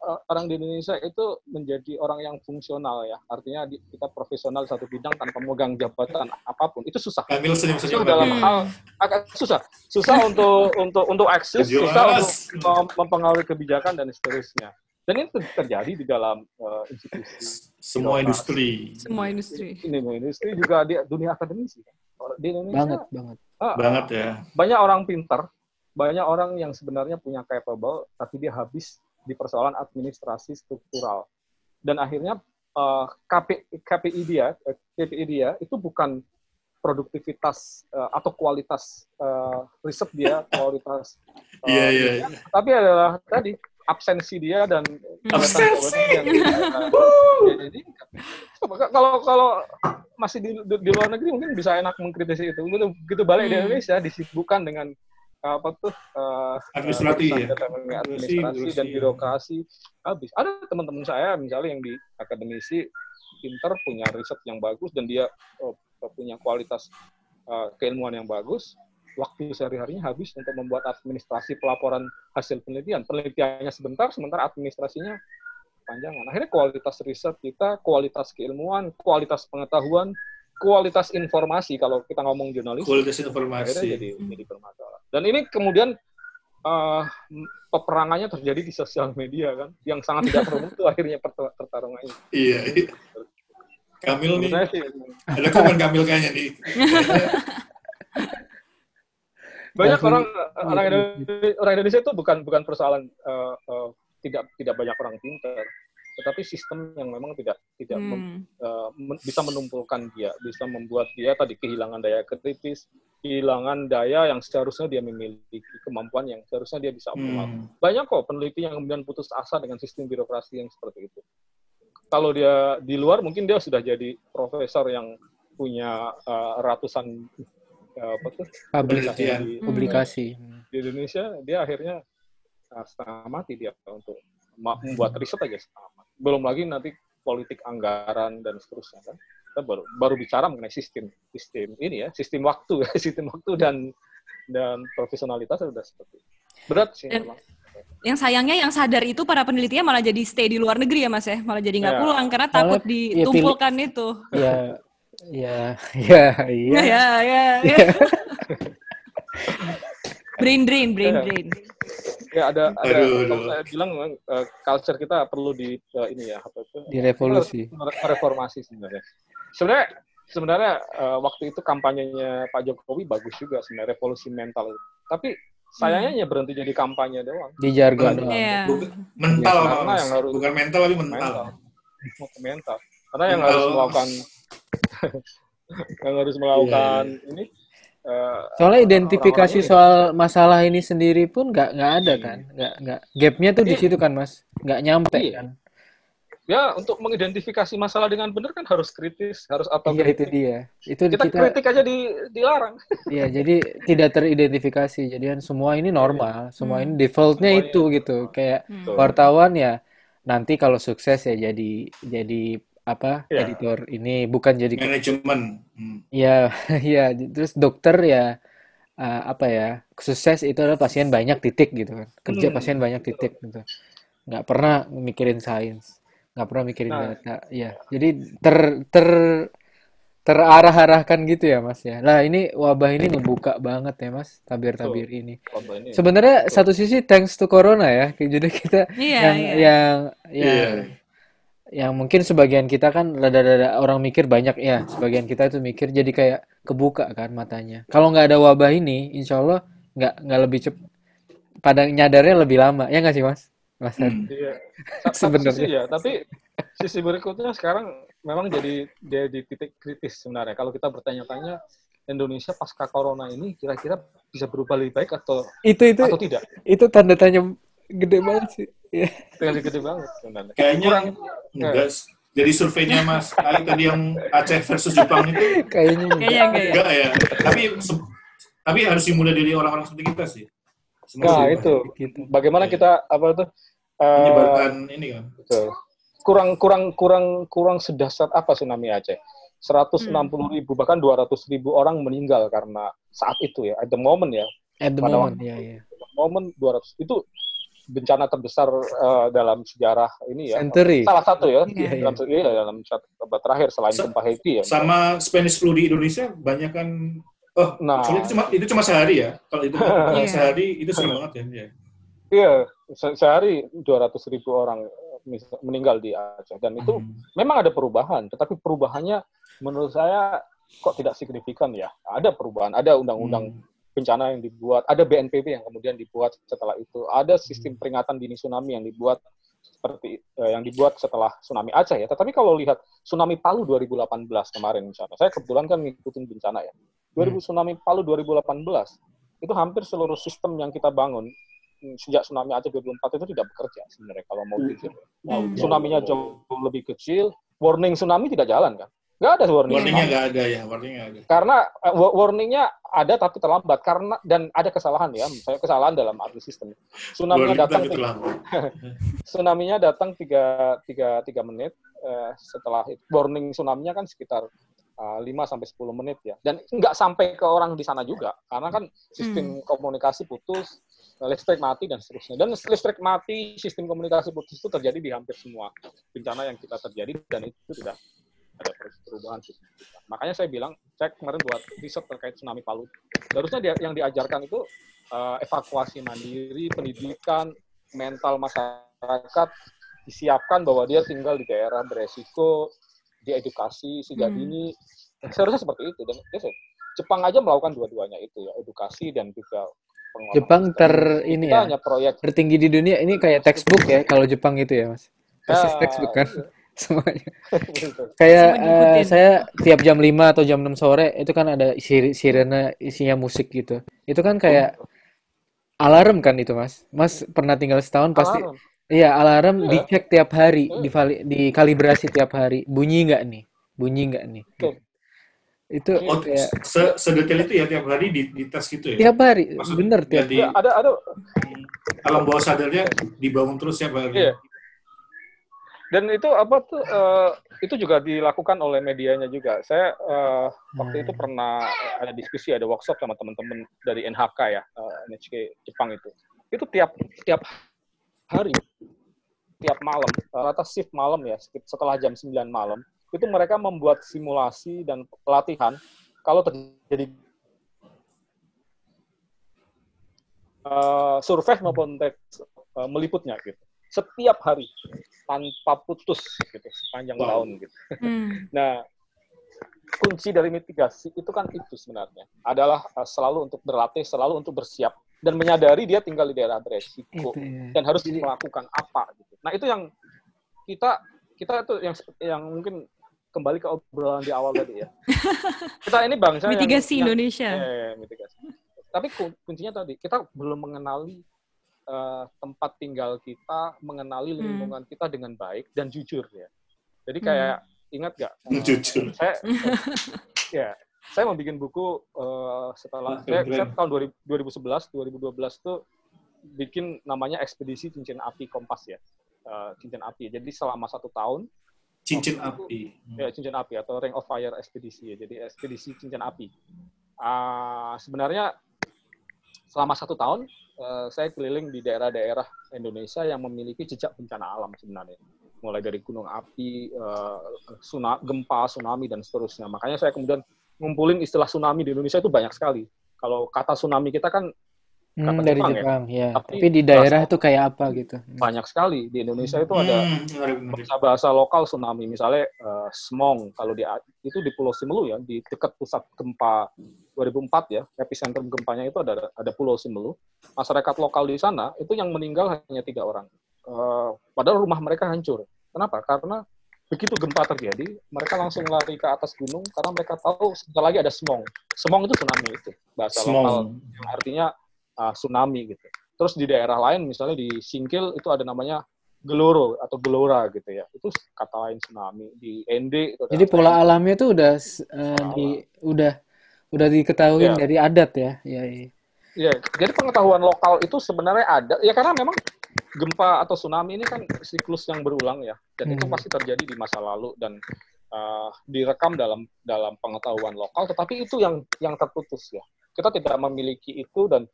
orang di Indonesia itu menjadi orang yang fungsional ya. Artinya di- kita profesional satu bidang tanpa memegang jabatan apa pun. Itu susah. Kamil senyum Itu senyum dalam Hmm. hal agak susah. Susah untuk untuk untuk eksis, susah untuk mem- mempengaruhi kebijakan dan seterusnya. Dan itu terjadi di dalam eh, institusi semua industri Semua industri. ini industri juga di dunia akademisi. Di Indonesia Banget, banget. ah, banget ya banyak orang pintar, banyak orang yang sebenarnya punya capable, tapi dia habis di persoalan administrasi struktural. Dan akhirnya eh, KP, KPI dia, eh, KPI dia itu bukan produktivitas eh, atau kualitas eh, riset dia, kualitas eh, Iya, iya, dia, tapi adalah tadi absensi dia dan Absensi! yang dia- jadi kalau kalau masih di, di, di luar negeri mungkin bisa enak mengkritisi itu. Begitu, balik di Hmm. Indonesia disibukkan dengan apa tuh eh, Administrasi eh, ya? administrasi Birokrasi, dan ya. birokrasi habis. Ada teman-teman saya misalnya yang di akademisi pinter punya riset yang bagus dan dia eh, punya kualitas eh, keilmuan yang bagus. Waktu sehari-harinya habis untuk membuat administrasi pelaporan hasil penelitian. Penelitiannya sebentar, sementara administrasinya panjangan. Akhirnya kualitas riset kita, kualitas keilmuan, kualitas pengetahuan, kualitas informasi kalau kita ngomong jurnalis kualitas informasi. jadi jadi bermasalah. Dan ini kemudian eh, peperangannya terjadi di sosial media kan, yang sangat tidak bermutu akhirnya perta- pertarungannya. iya iya. Kamil nih. Sih, ada komen Kamil kayaknya nih. Banyak orang orang Indonesia, orang Indonesia itu bukan bukan persoalan eh, eh, tidak tidak banyak orang pintar, tetapi sistem yang memang tidak tidak mem- Hmm. eh, men- bisa menumpulkan dia, bisa membuat dia tadi kehilangan daya kritis, kehilangan daya yang seharusnya dia memiliki, kemampuan yang seharusnya dia bisa optimal. Hmm. Banyak kok peneliti yang kemudian putus asa dengan sistem birokrasi yang seperti itu. Kalau dia di luar mungkin dia sudah jadi profesor yang punya eh, ratusan eh, apa tuh Publik, publikasi Penelitian. di, publikasi. di Indonesia dia akhirnya uh, setengah mati dia untuk membuat riset aja setengah. Belum lagi nanti politik anggaran dan seterusnya kan. Kita baru baru bicara mengenai sistem sistem ini ya, sistem waktu ya, sistem waktu dan dan profesionalitas sudah seperti itu. berat sih Dan- memang. Yang sayangnya yang sadar itu para penelitinya malah jadi stay di luar negeri ya Mas ya, malah jadi nggak Ya. pulang karena Malah, takut ya, pilih- ditumpulkan itu. Ya, ya, ya, iya. Ya, ya, ya. ya. brain drain, brain Ya. drain. Ya ada ada Aduh, kalau aduh. saya bilang uh, culture kita perlu di uh, ini ya apa itu Direvolusi. Reformasi sebenarnya. Sebenarnya sebenarnya uh, waktu itu kampanyenya Pak Jokowi bagus juga sebenarnya revolusi mental. itu. Tapi sayangnya hanya berhenti jadi kampanye doang. Di jargon doang. Iya. Bukan mental, Ya, karena Mas. yang harus- bukan mental tapi mental. Mental. Mental. Karena yang Mental. harus melakukan yang harus melakukan Iya, ini uh, Soalnya identifikasi orang-orang ini. soal masalah ini sendiri pun nggak nggak ada kan, nggak nggak gapnya tuh di Iya. situ kan mas, nggak nyampe Iya. kan. ya untuk mengidentifikasi masalah dengan benar kan harus kritis, harus Iya itu dia. Itu Kita, kita, kritik aja di, dilarang. Iya, jadi tidak teridentifikasi. Jadi kan semua ini normal, semua ini defaultnya Semuanya. itu gitu. Kayak Hmm. Wartawan ya nanti kalau sukses ya jadi jadi apa Iya. editor ini bukan jadi Manajemen. Iya, iya. Terus dokter ya uh, apa ya sukses itu adalah pasien banyak titik gitu kan. Kerja Hmm. pasien banyak titik gitu. Nggak pernah mikirin sains, nggak pernah mikirin Nah. data. Iya. Jadi ter ter terarah-arahkan gitu ya Mas ya. Lah ini wabah ini ngebuka banget ya Mas tabir-tabir ini. Contoh ini. Sebenarnya satu sisi thanks to corona ya. Jadi kita Iya, yang iya. yang yang Iya. Yang mungkin sebagian kita kan rada-rada orang mikir banyak ya sebagian kita tuh mikir jadi kayak kebuka kan matanya kalau nggak ada wabah ini insya Allah nggak nggak lebih cepat pada nyadarnya lebih lama ya nggak sih mas mas? Hmm. Iya. Sebenarnya. ya, tapi sisi berikutnya sekarang memang jadi dia di titik kritis sebenarnya. Kalau kita bertanya-tanya Indonesia pasca corona ini kira-kira bisa berubah lebih baik atau itu itu atau tidak? itu tanda tanya gede banget sih Iya. Itu yang gede banget sebenarnya. Kayaknya Kurang, enggak. Jadi surveinya Mas Ali tadi yang Aceh versus Jepang itu kayaknya enggak. Ya. enggak ya. Tapi se- tapi harus dimulai dari orang-orang seperti kita sih. Semua nah itu gitu bagaimana Iya. kita apa itu eh, menyebarkan ini kan. betul. kurang kurang kurang kurang sedasar apa tsunami Aceh? 160 ribu bahkan 200 ribu orang meninggal karena saat itu ya at the moment ya at the Pada moment ya ya momen 200 itu bencana terbesar eh, dalam sejarah ini ya. century Salah satu ya. Iya, iya. Dalam, iya, dalam satu abad terakhir selain Sa- gempa Haiti ya. Sama Spanish flu di Indonesia banyak kan Oh, Nah. itu cuma itu cuma sehari ya. Kalau itu kalau Iya. sehari itu sering banget ya. Iya. Iya, se- sehari 200 ribu orang meninggal di Aceh dan itu Hmm. memang ada perubahan, tetapi perubahannya menurut saya kok tidak signifikan ya. Ada perubahan, ada undang-undang Hmm. Bencana yang dibuat, ada BNPB yang kemudian dibuat setelah itu, ada sistem peringatan dini tsunami yang dibuat seperti eh, yang dibuat setelah tsunami Aceh ya. Tetapi kalau lihat tsunami Palu 2018 kemarin misalnya, saya kebetulan kan ngikutin bencana ya. 2000 tsunami Palu 2018 itu hampir seluruh sistem yang kita bangun hmm, sejak tsunami Aceh 2004 itu tidak bekerja sebenarnya kalau mau jujur. Hmm. Tsunami-nya jauh lebih kecil, warning tsunami tidak jalan kan? Nggak ada warning. Warningnya tsunami. nggak ada ya, warningnya nggak ada. Karena wa- warningnya ada tapi terlambat karena dan ada kesalahan ya, misalnya kesalahan dalam arti sistem. Tsunami-nya Warning datang terlambat. tsunami-nya datang tiga, tiga, tiga menit eh, setelah itu. warning tsunami-nya kan sekitar uh, 5 sampai 10 menit ya. Dan nggak sampai ke orang di sana juga karena kan sistem komunikasi putus, listrik mati dan seterusnya. Dan listrik mati, sistem komunikasi putus itu terjadi di hampir semua bencana yang kita terjadi dan itu tidak ada perubahan signifikan. Makanya saya bilang, saya kemarin buat riset terkait tsunami Palu. Harusnya dia, yang diajarkan itu eh, evakuasi mandiri, pendidikan, mental masyarakat, disiapkan bahwa dia tinggal di daerah beresiko, diedukasi sejak Hmm. dini. Seharusnya seperti itu. Dan ya, Jepang aja melakukan dua-duanya itu ya, edukasi dan juga pengelolaan. Jepang ter ini ya hanya proyek tertinggi di dunia ini kayak textbook ya kalau Jepang itu ya mas persis Ah, textbook kan iya. semuanya. Kayak Semua eh, saya tiap jam 5 atau jam 6 sore itu kan ada sir- sirene isinya musik gitu. Itu kan kayak alarm kan itu Mas. Mas pernah tinggal setahun pasti Alarm. iya alarm Iya. dicek tiap hari, Iya. divali, dikalibrasi tiap hari. Bunyi nggak nih? Bunyi nggak nih? Betul. Itu Oh, kayak se sedetail itu ya tiap hari di, di tes gitu ya? tiap hari, Maksud- bener tiap Ya, ada ada alam bawah sadarnya dibangun terus tiap hari. Iya. Dan itu apa tuh eh, itu juga dilakukan oleh medianya juga. Saya eh, waktu itu Hmm. pernah ada diskusi, ada workshop sama teman-teman dari NHK ya, eh, NHK Jepang itu. Itu tiap tiap hari, tiap malam, rata shift malam ya, setelah jam 9 malam, itu mereka membuat simulasi dan pelatihan kalau terjadi eh, survei maupun teks eh, meliputnya gitu. Setiap hari tanpa putus gitu sepanjang Wow. tahun gitu. Hmm. Nah, kunci dari mitigasi itu kan itu sebenarnya adalah uh, selalu untuk berlatih, selalu untuk bersiap dan menyadari dia tinggal di daerah beresiko ya. dan harus Jadi- melakukan apa gitu. Nah, itu yang kita kita itu yang yang mungkin kembali ke obrolan di awal tadi ya. Kita ini bangsa yang- Mitigasi yang, Indonesia. Ya, ya, ya, mitigasi. Tapi ku- kuncinya tadi kita belum mengenali eh, tempat tinggal kita, mengenali Hmm. lingkungan kita dengan baik dan jujur ya. Jadi kayak ingat gak? Jujur. saya ya saya mau bikin buku eh, setelah saya, saya tahun 2000 2011 2012 tuh bikin namanya ekspedisi cincin api kompas ya Eh, cincin api jadi selama satu tahun Cincin api. ya cincin api atau ring of fire ekspedisi ya jadi ekspedisi cincin api Ah, sebenarnya selama satu tahun eh, saya keliling di daerah-daerah Indonesia yang memiliki jejak bencana alam sebenarnya. Mulai dari gunung api eh, gempa tsunami dan seterusnya. Makanya saya kemudian ngumpulin istilah tsunami di Indonesia itu banyak sekali. Kalau kata tsunami kita kan Hmm, kata dari Jepang ya. Jepang ya. Tapi Tapi di daerah itu kayak apa gitu? banyak sekali di Indonesia itu ada Hmm, menarik. bahasa-bahasa lokal tsunami misalnya eh, Smong kalau di itu di Pulau Simelu ya di dekat pusat gempa 2004 ya epicentrum gempanya itu ada ada Pulau Simelu masyarakat lokal di sana itu yang meninggal hanya tiga orang Eh, padahal rumah mereka hancur kenapa karena begitu gempa terjadi mereka langsung lari ke atas gunung karena mereka tahu sebentar lagi ada Smong Smong itu tsunami itu bahasa lokal Small. yang artinya uh, tsunami gitu. Terus di daerah lain misalnya di Singkil itu ada namanya geloro atau gelora gitu ya. Itu kata lain tsunami. Di ND itu Jadi pola ND. alamnya tuh udah Pola di udah udah diketahui Iya. dari adat ya. Ya, iya. Ya, jadi pengetahuan lokal itu sebenarnya ada. Ya karena memang gempa atau tsunami ini kan siklus yang berulang ya. Dan itu Hmm. pasti terjadi di masa lalu dan uh, direkam dalam dalam pengetahuan lokal. Tetapi itu yang yang terputus ya. Kita tidak memiliki itu dan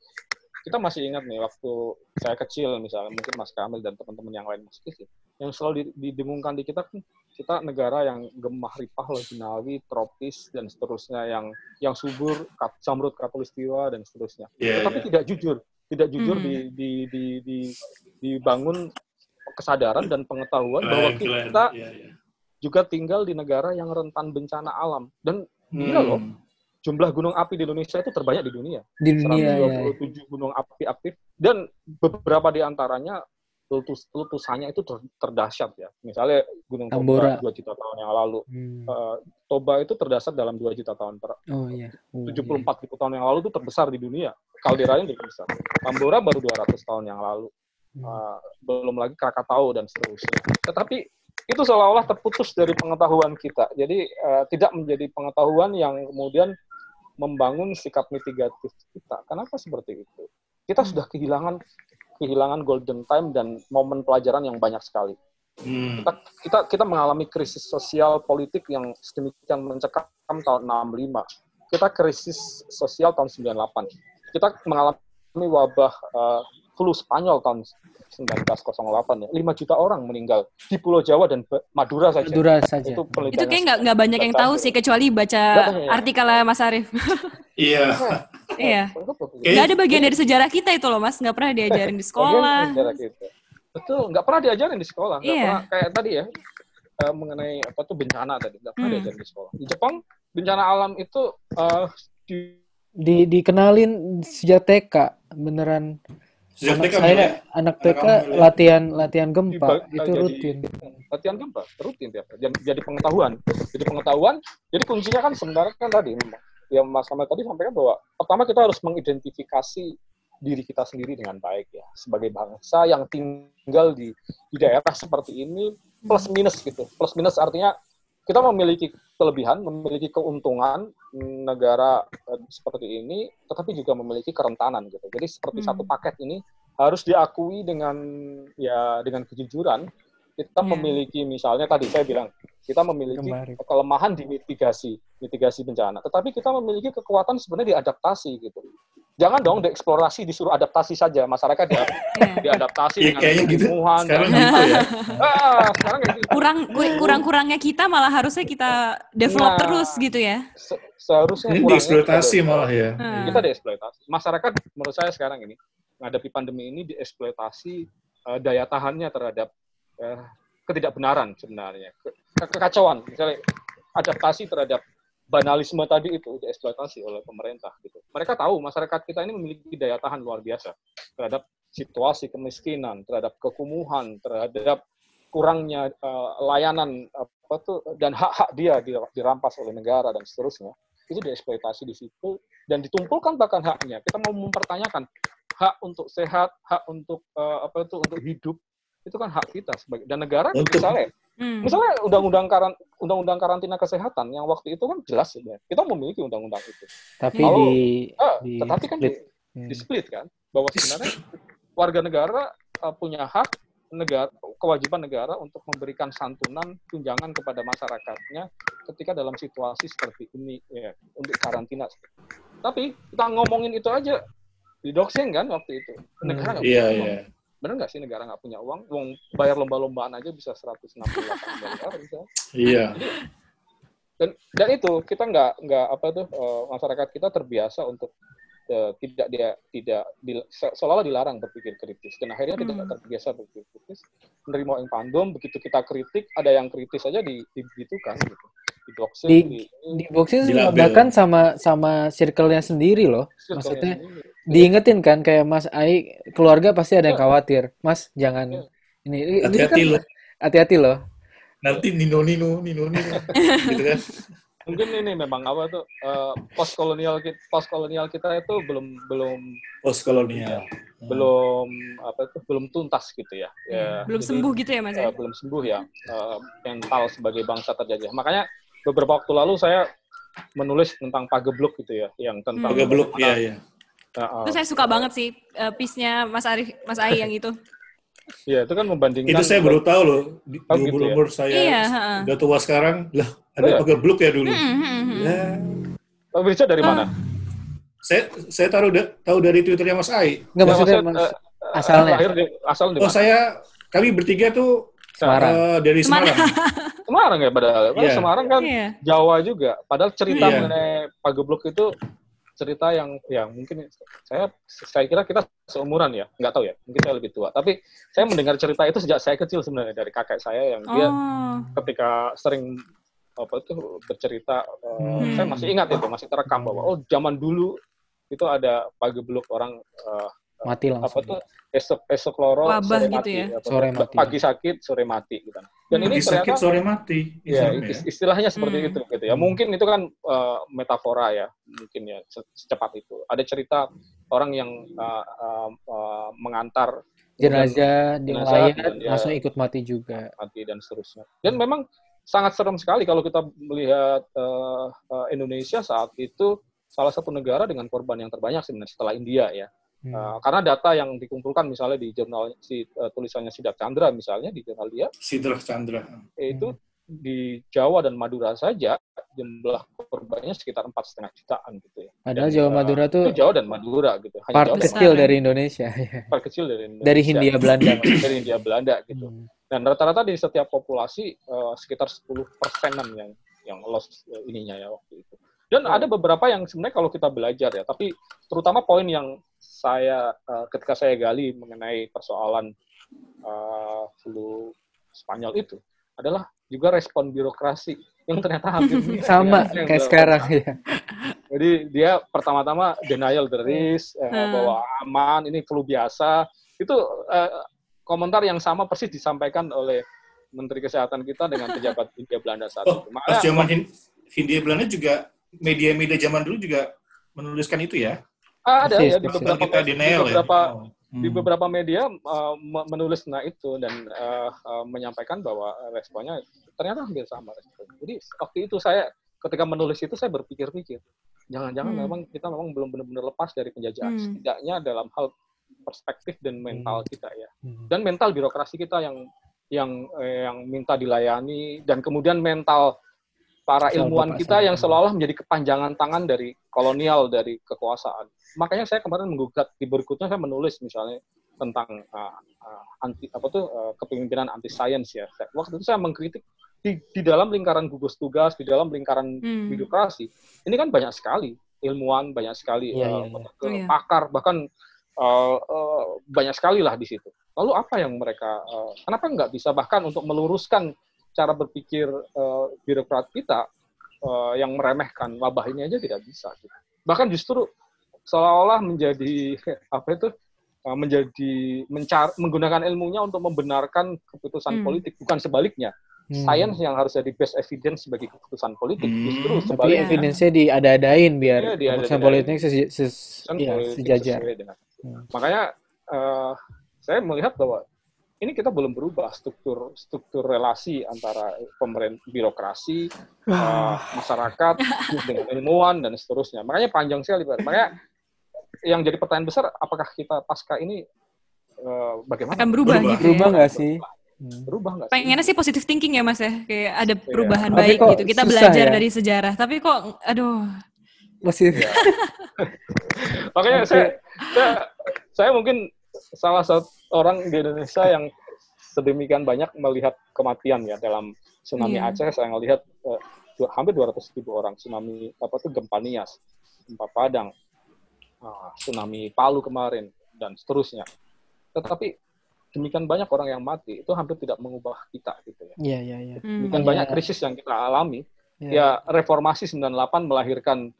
kita masih ingat nih waktu saya kecil misalnya mungkin Mas Kamil dan teman-teman yang lain masih kecil yang selalu di- didengungkan di kita kan kita negara yang gemah ripah lejinawi tropis dan seterusnya yang yang subur kat- samrut katulistiwa dan seterusnya Iya, tetapi iya. tidak jujur tidak jujur Hmm. di, di, di, di, dibangun kesadaran dan pengetahuan bahwa Keren, keren. kita Iya, iya. juga tinggal di negara yang rentan bencana alam dan gila loh Hmm. Jumlah gunung api di Indonesia itu terbanyak di dunia Di dunia ya. 127 gunung api aktif dan beberapa di antaranya letus letusannya itu ter- terdahsyat ya misalnya Gunung Tambora. Toba 2 juta tahun yang lalu Hmm. Eh, Toba itu terdahsyat dalam 2 juta tahun ter Oh iya. Oh, iya. 74 ribu tahun yang lalu itu terbesar di dunia. Kalderanya juga besar. Tambora baru 200 tahun yang lalu. Hmm. Uh, belum lagi Krakatau dan seterusnya. Tetapi itu seolah-olah terputus dari pengetahuan kita. Jadi uh, tidak menjadi pengetahuan yang kemudian membangun sikap mitigatif kita. Kenapa seperti itu? Kita sudah kehilangan kehilangan golden time dan momen pelajaran yang banyak sekali Hmm. kita, kita kita mengalami krisis sosial politik yang sedemikian mencekam tahun 65. Kita krisis sosial tahun 98. Kita mengalami wabah eh, flu Spanyol tahun 1908 ya. 5 juta orang meninggal di Pulau Jawa dan Madura saja. Madura saja. Itu Itu kayak nggak nggak banyak yang tahu sih kecuali baca ya. artikelnya Mas Arief. Iya. Iya. Nggak ada bagian dari sejarah kita itu loh Mas, nggak pernah diajarin di sekolah. Bagian sejarah kita. Betul, nggak pernah diajarin di sekolah. Nggak Iya. pernah kayak tadi ya eh, mengenai apa tuh bencana tadi nggak pernah Hmm. diajarin di sekolah. Di Jepang bencana alam itu eh, di Di dikenalin sejak TK beneran Sejak Anak TK saya, anak TK latihan latihan gempa Dibag- itu jadi- rutin. latihan gempa? Rutin tiap hari. jadi, jadi pengetahuan. Jadi pengetahuan jadi kuncinya kan sebenarnya kan tadi yang Mas Ahmad tadi sampaikan bahwa pertama kita harus mengidentifikasi diri kita sendiri dengan baik ya. Sebagai bangsa yang tinggal di di daerah seperti ini plus minus gitu. Plus minus artinya kita memiliki kelebihan memiliki keuntungan negara eh, seperti ini tetapi juga memiliki kerentanan gitu jadi seperti Hmm. satu paket ini harus diakui dengan ya dengan kejujuran kita Iya. memiliki misalnya tadi saya bilang kita memiliki Kemarin. kelemahan di mitigasi mitigasi bencana tetapi kita memiliki kekuatan sebenarnya di adaptasi gitu jangan dong dieksplorasi disuruh adaptasi saja masyarakat dia Iya. diadaptasi Ya, dengan kayaknya gitu. Sekarang dan- gitu ya. ah, sekarang gitu. Kurang kurang kurangnya kita malah harusnya kita develop Nah. terus gitu ya. Se- seharusnya Ini dieksploitasi kita- malah ya. Hmm. kita dieksploitasi masyarakat menurut saya sekarang ini menghadapi pandemi ini dieksploitasi eh, daya tahannya terhadap eh, ketidakbenaran sebenarnya ke- kekacauan misalnya adaptasi terhadap banalisme tadi itu dieksploitasi oleh pemerintah gitu. Mereka tahu masyarakat kita ini memiliki daya tahan luar biasa terhadap situasi kemiskinan terhadap kekumuhan terhadap kurangnya eh, layanan apa tuh dan hak-hak dia di- dirampas oleh negara dan seterusnya. Itu dieksploitasi di situ dan ditumpulkan bahkan haknya. Kita mau mempertanyakan hak untuk sehat hak untuk eh, apa itu untuk hidup itu kan hak kita sebagai dan negara Untuk- misalnya Hmm. misalnya undang-undang karan undang-undang karantina kesehatan yang waktu itu kan jelas sebenarnya kita memiliki undang-undang itu Tapi Kalau- di Ah, di tetapi kan split. di, Hmm. di split kan bahwa sebenarnya warga negara uh, punya hak negara kewajiban negara untuk memberikan santunan tunjangan kepada masyarakatnya ketika dalam situasi seperti ini ya untuk karantina. Tapi kita ngomongin itu aja didoxing kan waktu itu negara nggak Iya, punya uang. iya. Bener nggak sih negara nggak punya uang? Uang bayar lomba-lombaan aja bisa 168 miliar bisa Iya. dan dan itu kita nggak nggak apa tuh eh, masyarakat kita terbiasa untuk eh, tidak dia tidak seolah-olah dilarang berpikir kritis dan akhirnya kita Hmm. tidak terbiasa berpikir kritis menerima yang pandem begitu kita kritik ada yang kritis aja di digitukan gitu di doxing Di- di, di boxing Dilabel. bahkan sama sama circle-nya sendiri loh. circle-nya Maksudnya ini. diingetin kan kayak Mas Ai keluarga pasti ada yang Iya. khawatir. Mas jangan Iya. ini kan Hati-hati loh. hati-hati loh. Nanti nino nino nino nino gitu kan. Mungkin ini memang apa tuh post kolonial post kolonial kita itu belum belum Post kolonial. belum apa tuh belum tuntas gitu ya, ya Belum jadi- sembuh gitu ya Mas ya. eh, belum sembuh ya eh, mental sebagai bangsa terjajah. Makanya beberapa waktu lalu saya menulis tentang pagebluk gitu ya, yang tentang Hmm. Iya iya. Eh, eh, Itu saya suka banget sih uh, piece-nya Mas Arif Mas Ai yang itu. Iya, itu kan membandingkan Itu saya baru tahu loh di Oh, gitu ya? umur saya Iya, udah tua sekarang lah ada Oh, iya? pagar bluk ya dulu. Hmm, hmm, hmm. Ya, Oh, Birca dari mana? saya saya taruh da- tahu dari twitternya Mas Ai. Enggak Ya, maksudnya maksud, Mas, eh, asalnya. lahir di, asal di Oh mana? saya kami bertiga tuh Semarang. eh, dari Semarang. Semarang. Semarang ya padahal. Padahal Iya. Semarang kan Iya. Jawa juga. Padahal cerita Iya. mengenai pagebluk itu cerita yang ya mungkin saya saya kira kita seumuran ya nggak tahu ya mungkin saya lebih tua tapi saya mendengar cerita itu sejak saya kecil sebenarnya dari kakek saya yang dia Oh. ketika sering apa itu bercerita Hmm. saya masih ingat itu masih terekam bahwa oh zaman dulu itu ada pagebluk orang eh, mati apa langsung. tuh esok esok loro Wabah sore gitu mati ya? apa Sore mati. pagi sakit sore mati gitu dan Hmm. ini Pagi sakit ternyata sore mati. ya Islam ya. is- istilahnya seperti Hmm. itu gitu ya Hmm. mungkin itu kan eh, metafora ya mungkin ya se- secepat itu ada cerita orang yang eh, eh, eh, mengantar Jenazah di nelayan langsung ikut mati juga. mati dan seterusnya. Dan memang sangat serem sekali kalau kita melihat eh, eh, Indonesia saat itu salah satu negara dengan korban yang terbanyak sebenarnya setelah India ya. Hmm. Eh, karena data yang dikumpulkan misalnya di jurnal si eh, tulisannya Sidak Chandra misalnya di jurnal dia Sidra Chandra. itu di Jawa dan Madura saja jumlah korbannya sekitar empat setengah jutaan gitu ya. Padahal Dan, Jawa eh, Madura tuh itu Jawa dan Madura gitu. Hanya part Jawa kecil dari Indonesia. ya. part kecil dari Indonesia. Dari Hindia Belanda. dari Hindia Belanda gitu. Hmm. Dan rata-rata di setiap populasi eh, sekitar 10 persenan yang yang loss eh, ininya ya waktu itu. Dan ada beberapa yang sebenarnya kalau kita belajar ya, tapi terutama poin yang saya eh, ketika saya gali mengenai persoalan eh, flu Spanyol itu adalah juga respon birokrasi yang ternyata hampir Sama kayak sekarang ya. Jadi dia pertama-tama denial the risk, eh, Hmm. bahwa aman, ini flu biasa. Itu eh, komentar yang sama persis disampaikan oleh Menteri Kesehatan kita dengan pejabat India Belanda saat Oh, itu. pas Makanya zaman Hin- Hindia Belanda juga media-media zaman dulu juga menuliskan itu ya. ah, ada Persis, ya di persis. beberapa kita di denial beberapa ya. Oh. di Hmm. beberapa media uh, me- menulis nah itu dan uh, uh, menyampaikan bahwa responnya ternyata hampir sama responnya. Jadi waktu itu saya ketika menulis itu saya berpikir-pikir, jangan-jangan Hmm. memang kita memang belum benar-benar lepas dari penjajahan, Hmm. setidaknya dalam hal perspektif dan mental kita ya, Hmm. dan mental birokrasi kita yang yang eh, yang minta dilayani dan kemudian mental para ilmuwan kita yang seolah-olah menjadi kepanjangan tangan dari kolonial dari kekuasaan. Makanya saya kemarin menggugat di berikutnya saya menulis misalnya tentang uh, uh, anti apa tuh uh, kepemimpinan anti sains ya. Waktu itu saya mengkritik di, di dalam lingkaran gugus tugas, di dalam lingkaran Hmm. birokrasi. Ini kan banyak sekali ilmuwan, banyak sekali Iya, uh, Oh, iya. pakar, bahkan uh, uh, banyak sekali lah di situ. Lalu apa yang mereka, uh, kenapa nggak bisa bahkan untuk meluruskan cara berpikir uh, birokrat kita uh, yang meremehkan wabah ini aja tidak bisa. Gitu. Bahkan justru seolah-olah menjadi apa itu uh, menjadi mencar menggunakan ilmunya untuk membenarkan keputusan Hmm. politik, bukan sebaliknya. Hmm. Sains yang harus jadi best evidence sebagai keputusan politik, Hmm. justru Tapi sebaliknya. evidence-nya diada-adain biar Iya, diada-adain. keputusan politik ses- ses- kan iya, politik sejajar. sesuai dengan. Hmm. Makanya eh, saya melihat bahwa ini kita belum berubah struktur struktur relasi antara pemerintah birokrasi, eh, masyarakat dengan ilmuwan dan seterusnya. Makanya panjang sekali, Pak. Makanya yang jadi pertanyaan besar, apakah kita pasca ini eh, bagaimana? Akan berubah, Berubah. gitu Berubah ya. nggak sih? Hmm. Berubah nggak sih? Pengennya sih positive thinking ya mas ya, kayak ada perubahan Tapi baik gitu. Kita belajar ya? dari sejarah. Tapi kok, aduh, Masih Iya. Makanya Oke. saya, saya saya mungkin salah satu orang di Indonesia yang sedemikian banyak melihat kematian ya dalam tsunami Iya. Aceh saya melihat eh, dua- hampir 200 ribu orang tsunami apa tuh gempa Nias, gempa Padang, ah, tsunami Palu kemarin dan seterusnya. Tetapi demikian banyak orang yang mati itu hampir tidak mengubah kita gitu ya. Iya, iya, iya. hmm. Demikian Hanya- banyak krisis yang kita alami Iya. ya reformasi 98 melahirkan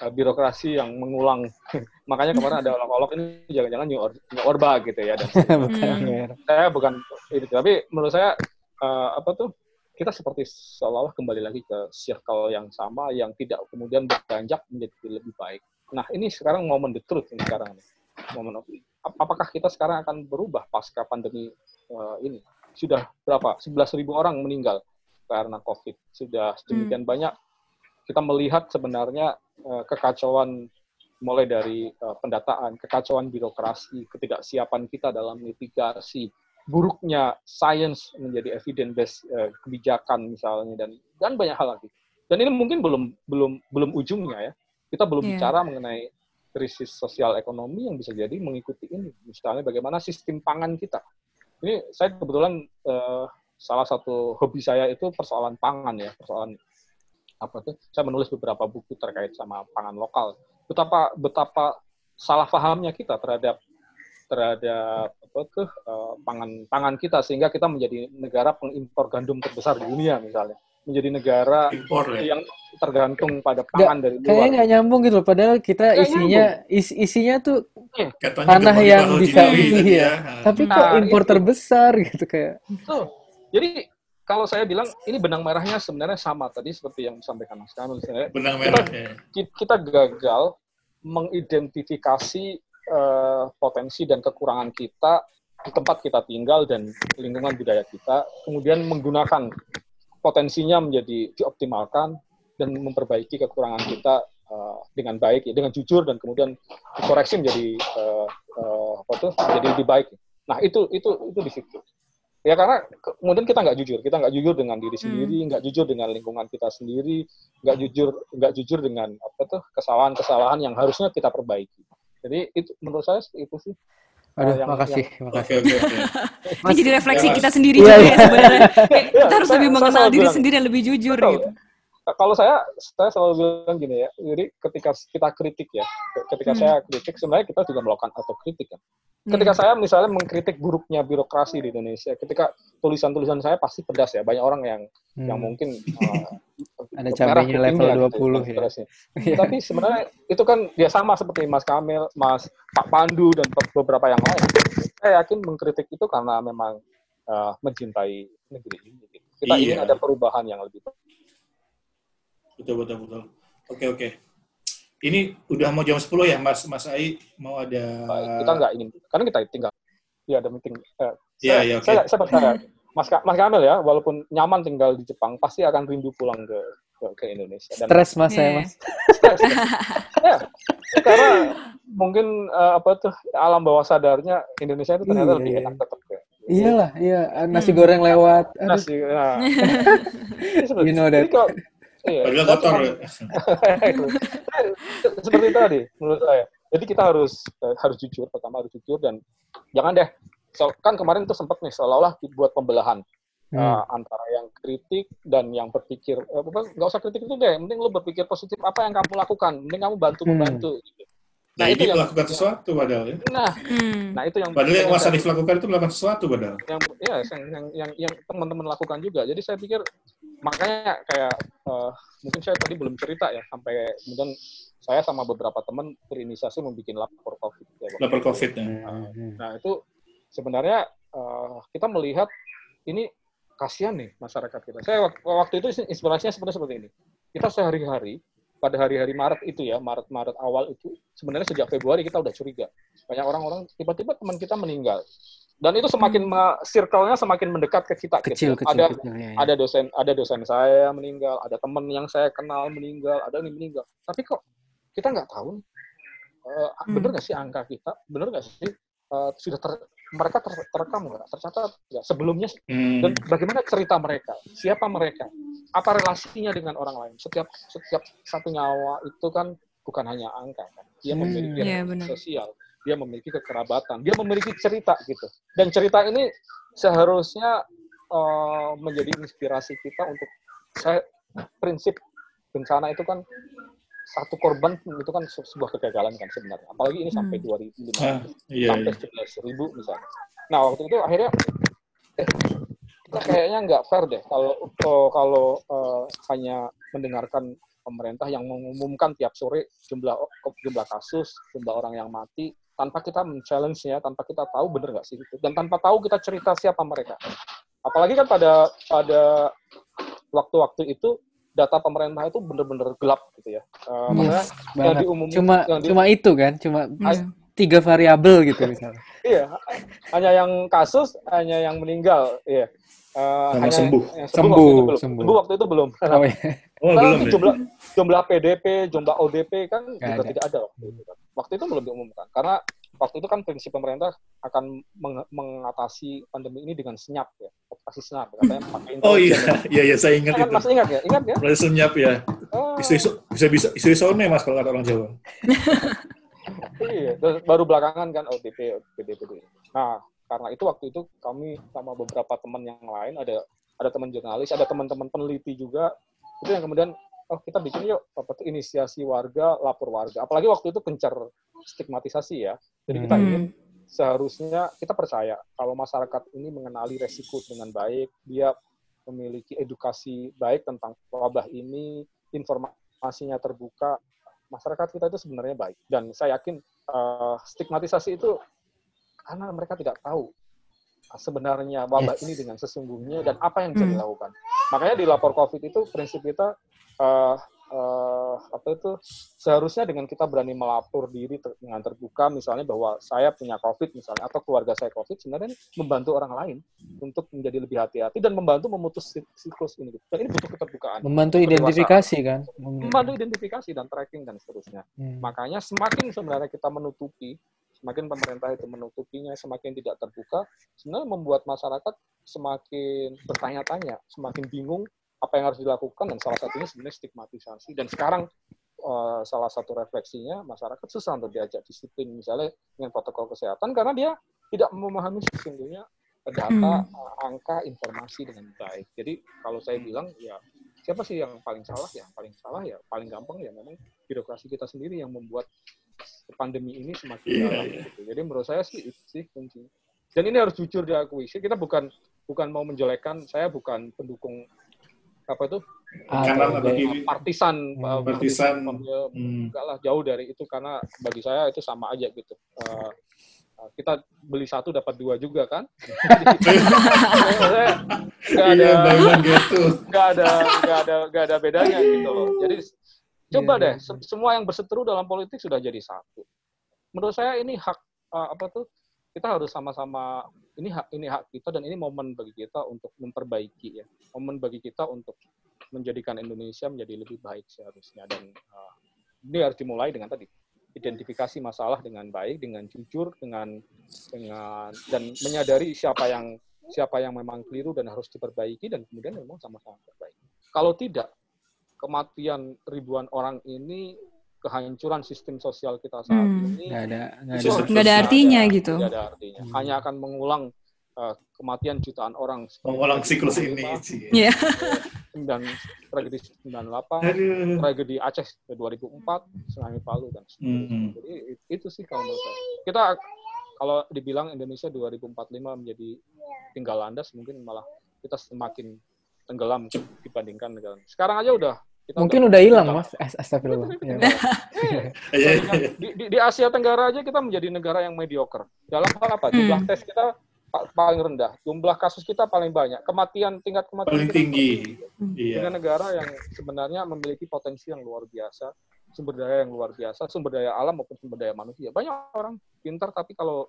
uh, birokrasi yang mengulang. Makanya kemarin ada olok-olok ini jangan-jangan new, Or- new orba gitu ya. Dan Bukan, Hmm. saya bukan itu, tapi menurut saya uh, apa tuh kita seperti seolah-olah kembali lagi ke circle yang sama yang tidak kemudian beranjak menjadi lebih baik. Nah ini sekarang momen the truth ini sekarang nih. Momen of- ap- apakah kita sekarang akan berubah pasca pandemi uh, ini? Sudah berapa? 11.000 orang meninggal karena COVID. Sudah sedemikian banyak kita melihat sebenarnya eh, kekacauan mulai dari eh, pendataan, kekacauan birokrasi, ketidaksiapan kita dalam mitigasi, buruknya sains menjadi evidence based eh, kebijakan misalnya dan dan banyak hal lagi. Dan ini mungkin belum belum belum ujungnya ya. Kita belum Iya. bicara mengenai krisis sosial ekonomi yang bisa jadi mengikuti ini. Misalnya bagaimana sistem pangan kita. Ini saya kebetulan eh, salah satu hobi saya itu persoalan pangan ya, persoalan apa tuh? Saya menulis beberapa buku terkait sama pangan lokal. Betapa betapa salah pahamnya kita terhadap terhadap apa tuh eh, pangan pangan kita sehingga kita menjadi negara pengimpor gandum terbesar di dunia misalnya menjadi negara impor ya. yang tergantung pada pangan dari Kayaknya luar. nggak nyambung gitu loh. Padahal kita Nggak isinya is, isinya tuh Katanya tanah yang bisa- iya. ya. tapi Nah, kok impor itu. terbesar gitu kayak. Tuh. Jadi kalau saya bilang ini benang merahnya sebenarnya sama tadi seperti yang disampaikan Mas Kamil sebenarnya benang merah ya. ki- kita gagal mengidentifikasi eh, potensi dan kekurangan kita di tempat kita tinggal dan lingkungan budaya kita, kemudian menggunakan potensinya menjadi dioptimalkan dan memperbaiki kekurangan kita eh, dengan baik, ya, dengan jujur dan kemudian dikoreksi menjadi eh, eh, apa tuh, menjadi lebih baik. Nah itu itu itu di situ. Ya karena ke- kemudian kita nggak jujur, kita nggak jujur dengan diri sendiri, nggak jujur dengan lingkungan kita sendiri, nggak jujur nggak jujur dengan apa tuh kesalahan-kesalahan yang harusnya kita perbaiki. Jadi itu menurut saya seperti itu sih. Aduh, yang- makasih, Oke makasih. oke oke. ini jadi refleksi ya, kita sendiri Iya, juga iya. ya sebenarnya. Kayak kita harus Saya- lebih mengenal diri bilang, sendiri dan lebih jujur Betul. gitu. Kalau saya saya selalu bilang gini ya. Jadi ketika kita kritik ya, ketika Hmm. saya kritik sebenarnya kita juga melakukan autokritik kan. ketika saya misalnya mengkritik buruknya birokrasi di Indonesia, ketika tulisan-tulisan saya pasti pedas ya. Banyak orang yang Hmm. yang mungkin uh, Ada cabenya kupingnya level gitu, 20 ya. konspirasinya. Tapi sebenarnya itu kan ya sama seperti Mas Kamil, Mas Pak Pandu dan be- beberapa yang lain. Saya yakin mengkritik itu karena memang uh, mencintai negeri ini. gitu. Kita Iya. ingin ada perubahan yang lebih baik. Betul, betul, betul. Oke, oke. Ini udah mau jam 10 ya, Mas Mas Ai? Mau ada... Baik, kita nggak ingin karena kita tinggal ya ada meeting eh, Iya, saya, iya, oke. saya, saya percaya Mas Ka- Mas Kamil ya walaupun nyaman tinggal di Jepang pasti akan rindu pulang ke ke, ke Indonesia dan Stres mas saya Iya. mas. stres, ya. Ya, karena mungkin eh, apa tuh alam bawah sadarnya Indonesia itu ternyata Iya, lebih iya. enak tetap ya. Iyalah, iya nasi Hmm. goreng lewat. Aduh, Nasi, nah. Ini You know jadi that. kalau- iya, Padahal kotor. seperti itu tadi menurut saya. Jadi kita harus eh, harus jujur, pertama harus jujur dan jangan deh. So, kan kemarin itu sempat nih seolah-olah dibuat pembelahan Hmm. eh, antara yang kritik dan yang berpikir eh, apa, nggak usah kritik itu deh, mending lu berpikir positif apa yang kamu lakukan, mending kamu bantu Hmm. membantu. gitu. Nah, itu ini yang- melakukan sesuatu padahal ya. Nah, Hmm. nah itu yang Padahal yang Mas saya- Arif lakukan itu melakukan sesuatu padahal. yang ya yang yang yang, yang teman-teman lakukan juga. Jadi saya pikir makanya kayak eh, mungkin saya tadi belum cerita ya sampai kemudian saya sama beberapa teman berinisiasi membuat lapor covid. Ya, Lapor itu. COVID ya. Hmm. Nah itu sebenarnya eh, kita melihat ini kasihan nih masyarakat kita. Saya wak- waktu itu inspirasinya sebenarnya seperti ini. Kita sehari-hari pada hari-hari Maret itu ya, Maret-Maret awal itu sebenarnya sejak Februari kita udah curiga. Banyak orang-orang tiba-tiba teman kita meninggal. Dan itu semakin me- circle-nya semakin mendekat ke kita. Kecil, gitu. kecil, Ada kecil. Ya, ya. ada dosen ada dosen saya meninggal, ada teman yang saya kenal meninggal, ada yang meninggal. Tapi kok kita nggak tahu eh, Hmm. bener nggak sih angka kita, bener nggak sih eh, sudah ter- mereka ter- terekam nggak, tercatat nggak sebelumnya, Hmm. dan bagaimana cerita mereka, siapa mereka, apa relasinya dengan orang lain. Setiap setiap satu nyawa itu kan bukan hanya angka, kan. dia Hmm. memiliki Iya, relasi benar. sosial, dia memiliki kekerabatan, dia memiliki cerita gitu. Dan cerita ini seharusnya eh, menjadi inspirasi kita untuk saya prinsip bencana itu kan satu korban itu kan se- sebuah kegagalan kan sebenarnya. Apalagi ini sampai Hmm. 2005 Ah, iya, sampai iya. 11 ribu misalnya. Nah waktu itu akhirnya eh, kita kayaknya nggak fair deh kalau kalau, kalau eh, hanya mendengarkan pemerintah yang mengumumkan tiap sore jumlah jumlah kasus, jumlah orang yang mati tanpa kita men-challenge-nya, tanpa kita tahu bener nggak sih itu, dan tanpa tahu kita cerita siapa mereka. Apalagi kan pada pada waktu-waktu itu data pemerintah itu bener-bener gelap gitu ya. Eh, makanya Yes, yang diumumkan Cuma yang di- cuma itu kan, cuma Hmm. tiga variabel gitu misalnya. Iya, hanya yang kasus, hanya yang meninggal, iya. Eh, Sama hanya sembuh. yang Sembuh, waktu itu belum. sembuh. Sembuh waktu itu belum. Oh iya. Oh, Nah, belum ya? jumlah jumlah PDP, jumlah ODP kan Nggak juga ada. tidak ada waktu itu. kan. Waktu itu belum diumumkan karena waktu itu kan prinsip pemerintah akan meng- mengatasi pandemi ini dengan senyap ya, operasi senyap katanya pakai Oh iya, iya, iya saya ingat Ya kan, itu. masih ingat ya? Ingat ya? Mulai senyap ya. Oh, Isu-isu, bisa-bisa, isu-isone mas kalau kata orang Jawa. Iya, terus baru belakangan kan ODP, ODP, ODP. Nah, karena itu waktu itu kami sama beberapa teman yang lain, ada ada teman jurnalis, ada teman-teman peneliti juga, itu yang kemudian, oh kita bikin yuk apa tuh inisiasi warga, lapor warga. Apalagi waktu itu kencar stigmatisasi ya. Jadi kita Hmm. ingin seharusnya kita percaya kalau masyarakat ini mengenali resiko dengan baik, dia memiliki edukasi baik tentang wabah ini, informasinya terbuka, masyarakat kita itu sebenarnya baik. Dan saya yakin eh, stigmatisasi itu karena mereka tidak tahu sebenarnya wabah Yes. ini dengan sesungguhnya dan apa yang bisa Hmm. dilakukan. Makanya di lapor COVID itu prinsip kita eh, eh, apa itu seharusnya dengan kita berani melapor diri ter- dengan terbuka misalnya bahwa saya punya COVID misalnya atau keluarga saya COVID sebenarnya membantu orang lain untuk menjadi lebih hati-hati dan membantu memutus sik- siklus ini. Dan ini butuh keterbukaan. Membantu identifikasi kan. Membantu identifikasi dan tracking dan seterusnya. Hmm. Makanya semakin sebenarnya kita menutupi, semakin pemerintah itu menutupinya, semakin tidak terbuka, sebenarnya membuat masyarakat semakin bertanya-tanya, semakin bingung apa yang harus dilakukan, dan salah satunya sebenarnya stigmatisasi. Dan sekarang eh, salah satu refleksinya, masyarakat susah untuk diajak disiplin, misalnya dengan protokol kesehatan, karena dia tidak memahami sesungguhnya data, eh, angka, informasi dengan baik. Jadi kalau saya bilang, ya siapa sih yang paling salah? Ya paling salah ya paling gampang ya memang birokrasi kita sendiri yang membuat pandemi ini semakin Iya, dalam iya. gitu. Jadi menurut saya sih itu sih kuncinya. Dan ini harus jujur diakui. Sih, Kita bukan bukan mau menjelekkan, saya bukan pendukung apa itu Kanan atau kiri. partisan Hmm. Partisan. Hmm. enggak lah jauh dari itu karena bagi saya itu sama aja gitu. Uh, uh, kita beli satu dapat dua juga kan? Nggak ada Iya, two. nggak ada nggak ada nggak ada bedanya gitu loh. Jadi coba Iya, deh se- semua yang berseteru dalam politik sudah jadi satu. Menurut saya ini hak uh, apa tuh kita harus sama-sama ini hak ini hak kita dan ini momen bagi kita untuk memperbaiki ya. Momen bagi kita untuk menjadikan Indonesia menjadi lebih baik seharusnya dan uh, ini harus dimulai dengan tadi identifikasi masalah dengan baik, dengan jujur, dengan dengan dan menyadari siapa yang siapa yang memang keliru dan harus diperbaiki dan kemudian memang sama-sama perbaiki. Kalau tidak, kematian ribuan orang ini, kehancuran sistem sosial kita saat Hmm. ini nggak ada nggak ada Nggak ada artinya gitu. Tidak ada artinya. Hmm. Hanya akan mengulang uh, kematian jutaan orang. Mengulang siklus ini. 95, sih. Iya. dan tragedi 98, Aduh. tragedi Aceh 2004, tsunami Palu dan seterusnya. Hmm. Jadi it- itu sih kalau menurut saya. Kita kalau dibilang Indonesia 2045 menjadi tinggal landas mungkin malah kita semakin tenggelam dibandingkan negara. Sekarang aja udah kita mungkin udah hilang mas Eh, astagfirullah Ya, Iya, iya. di, di, di Asia Tenggara aja kita menjadi negara yang mediocre. Dalam hal apa? Jumlah Hmm. tes kita pa- paling rendah, jumlah kasus kita paling banyak, kematian tingkat kematian Paling kita tinggi. Dengan Iya. negara yang sebenarnya memiliki potensi yang luar biasa, sumber daya yang luar biasa, sumber daya alam maupun sumber daya manusia. Banyak orang pintar tapi kalau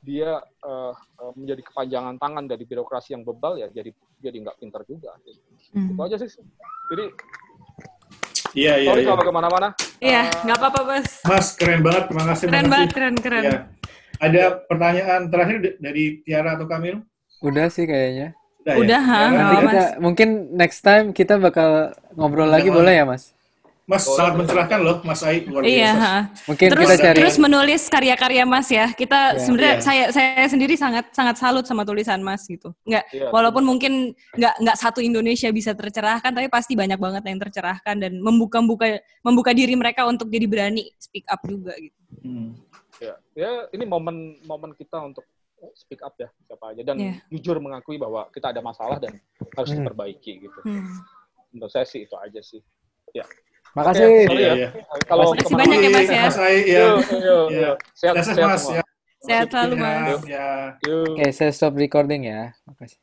dia eh, menjadi kepanjangan tangan dari birokrasi yang bebal ya jadi jadi nggak pintar juga. Hmm. Itu aja sih. Jadi Iya, iya, sorry iya. kalau ke mana-mana. Iya, Eh, nggak apa-apa, Mas. Mas, keren banget. Terima kasih. Keren makasih. banget, keren, keren. Iya. Ada pertanyaan terakhir dari Tiara atau Kamil? udah sih kayaknya Udah, Udah, ha, Tiara, nggak nanti kita mungkin next time kita bakal ngobrol lagi Jangan. boleh ya mas Mas, sangat mencerahkan loh, Mas Ai. Luar Iya, biasa. ha. mungkin terus kita cari terus menulis karya-karya Mas ya. Kita Iya. sebenarnya Iya. saya saya sendiri sangat sangat salut sama tulisan Mas gitu. Nggak Iya. walaupun mungkin nggak nggak satu Indonesia bisa tercerahkan, tapi pasti banyak banget yang tercerahkan dan membuka membuka membuka diri mereka untuk jadi berani speak up juga gitu. Hmm. ya, ya ini momen momen kita untuk speak up ya siapa aja dan Iya. jujur mengakui bahwa kita ada masalah dan harus Hmm. diperbaiki gitu. Hmm. Menurut saya sih itu aja sih. Makasih Iya, ya. iya. Kalau Makasih banyak ya, Mas, ya. Mas Ai, ya. Yuk, yuk, Iya. Sehat, sehat Mas. Ya. Sehat selalu, Ya, Mas. Ya. Oke saya stop recording ya makasih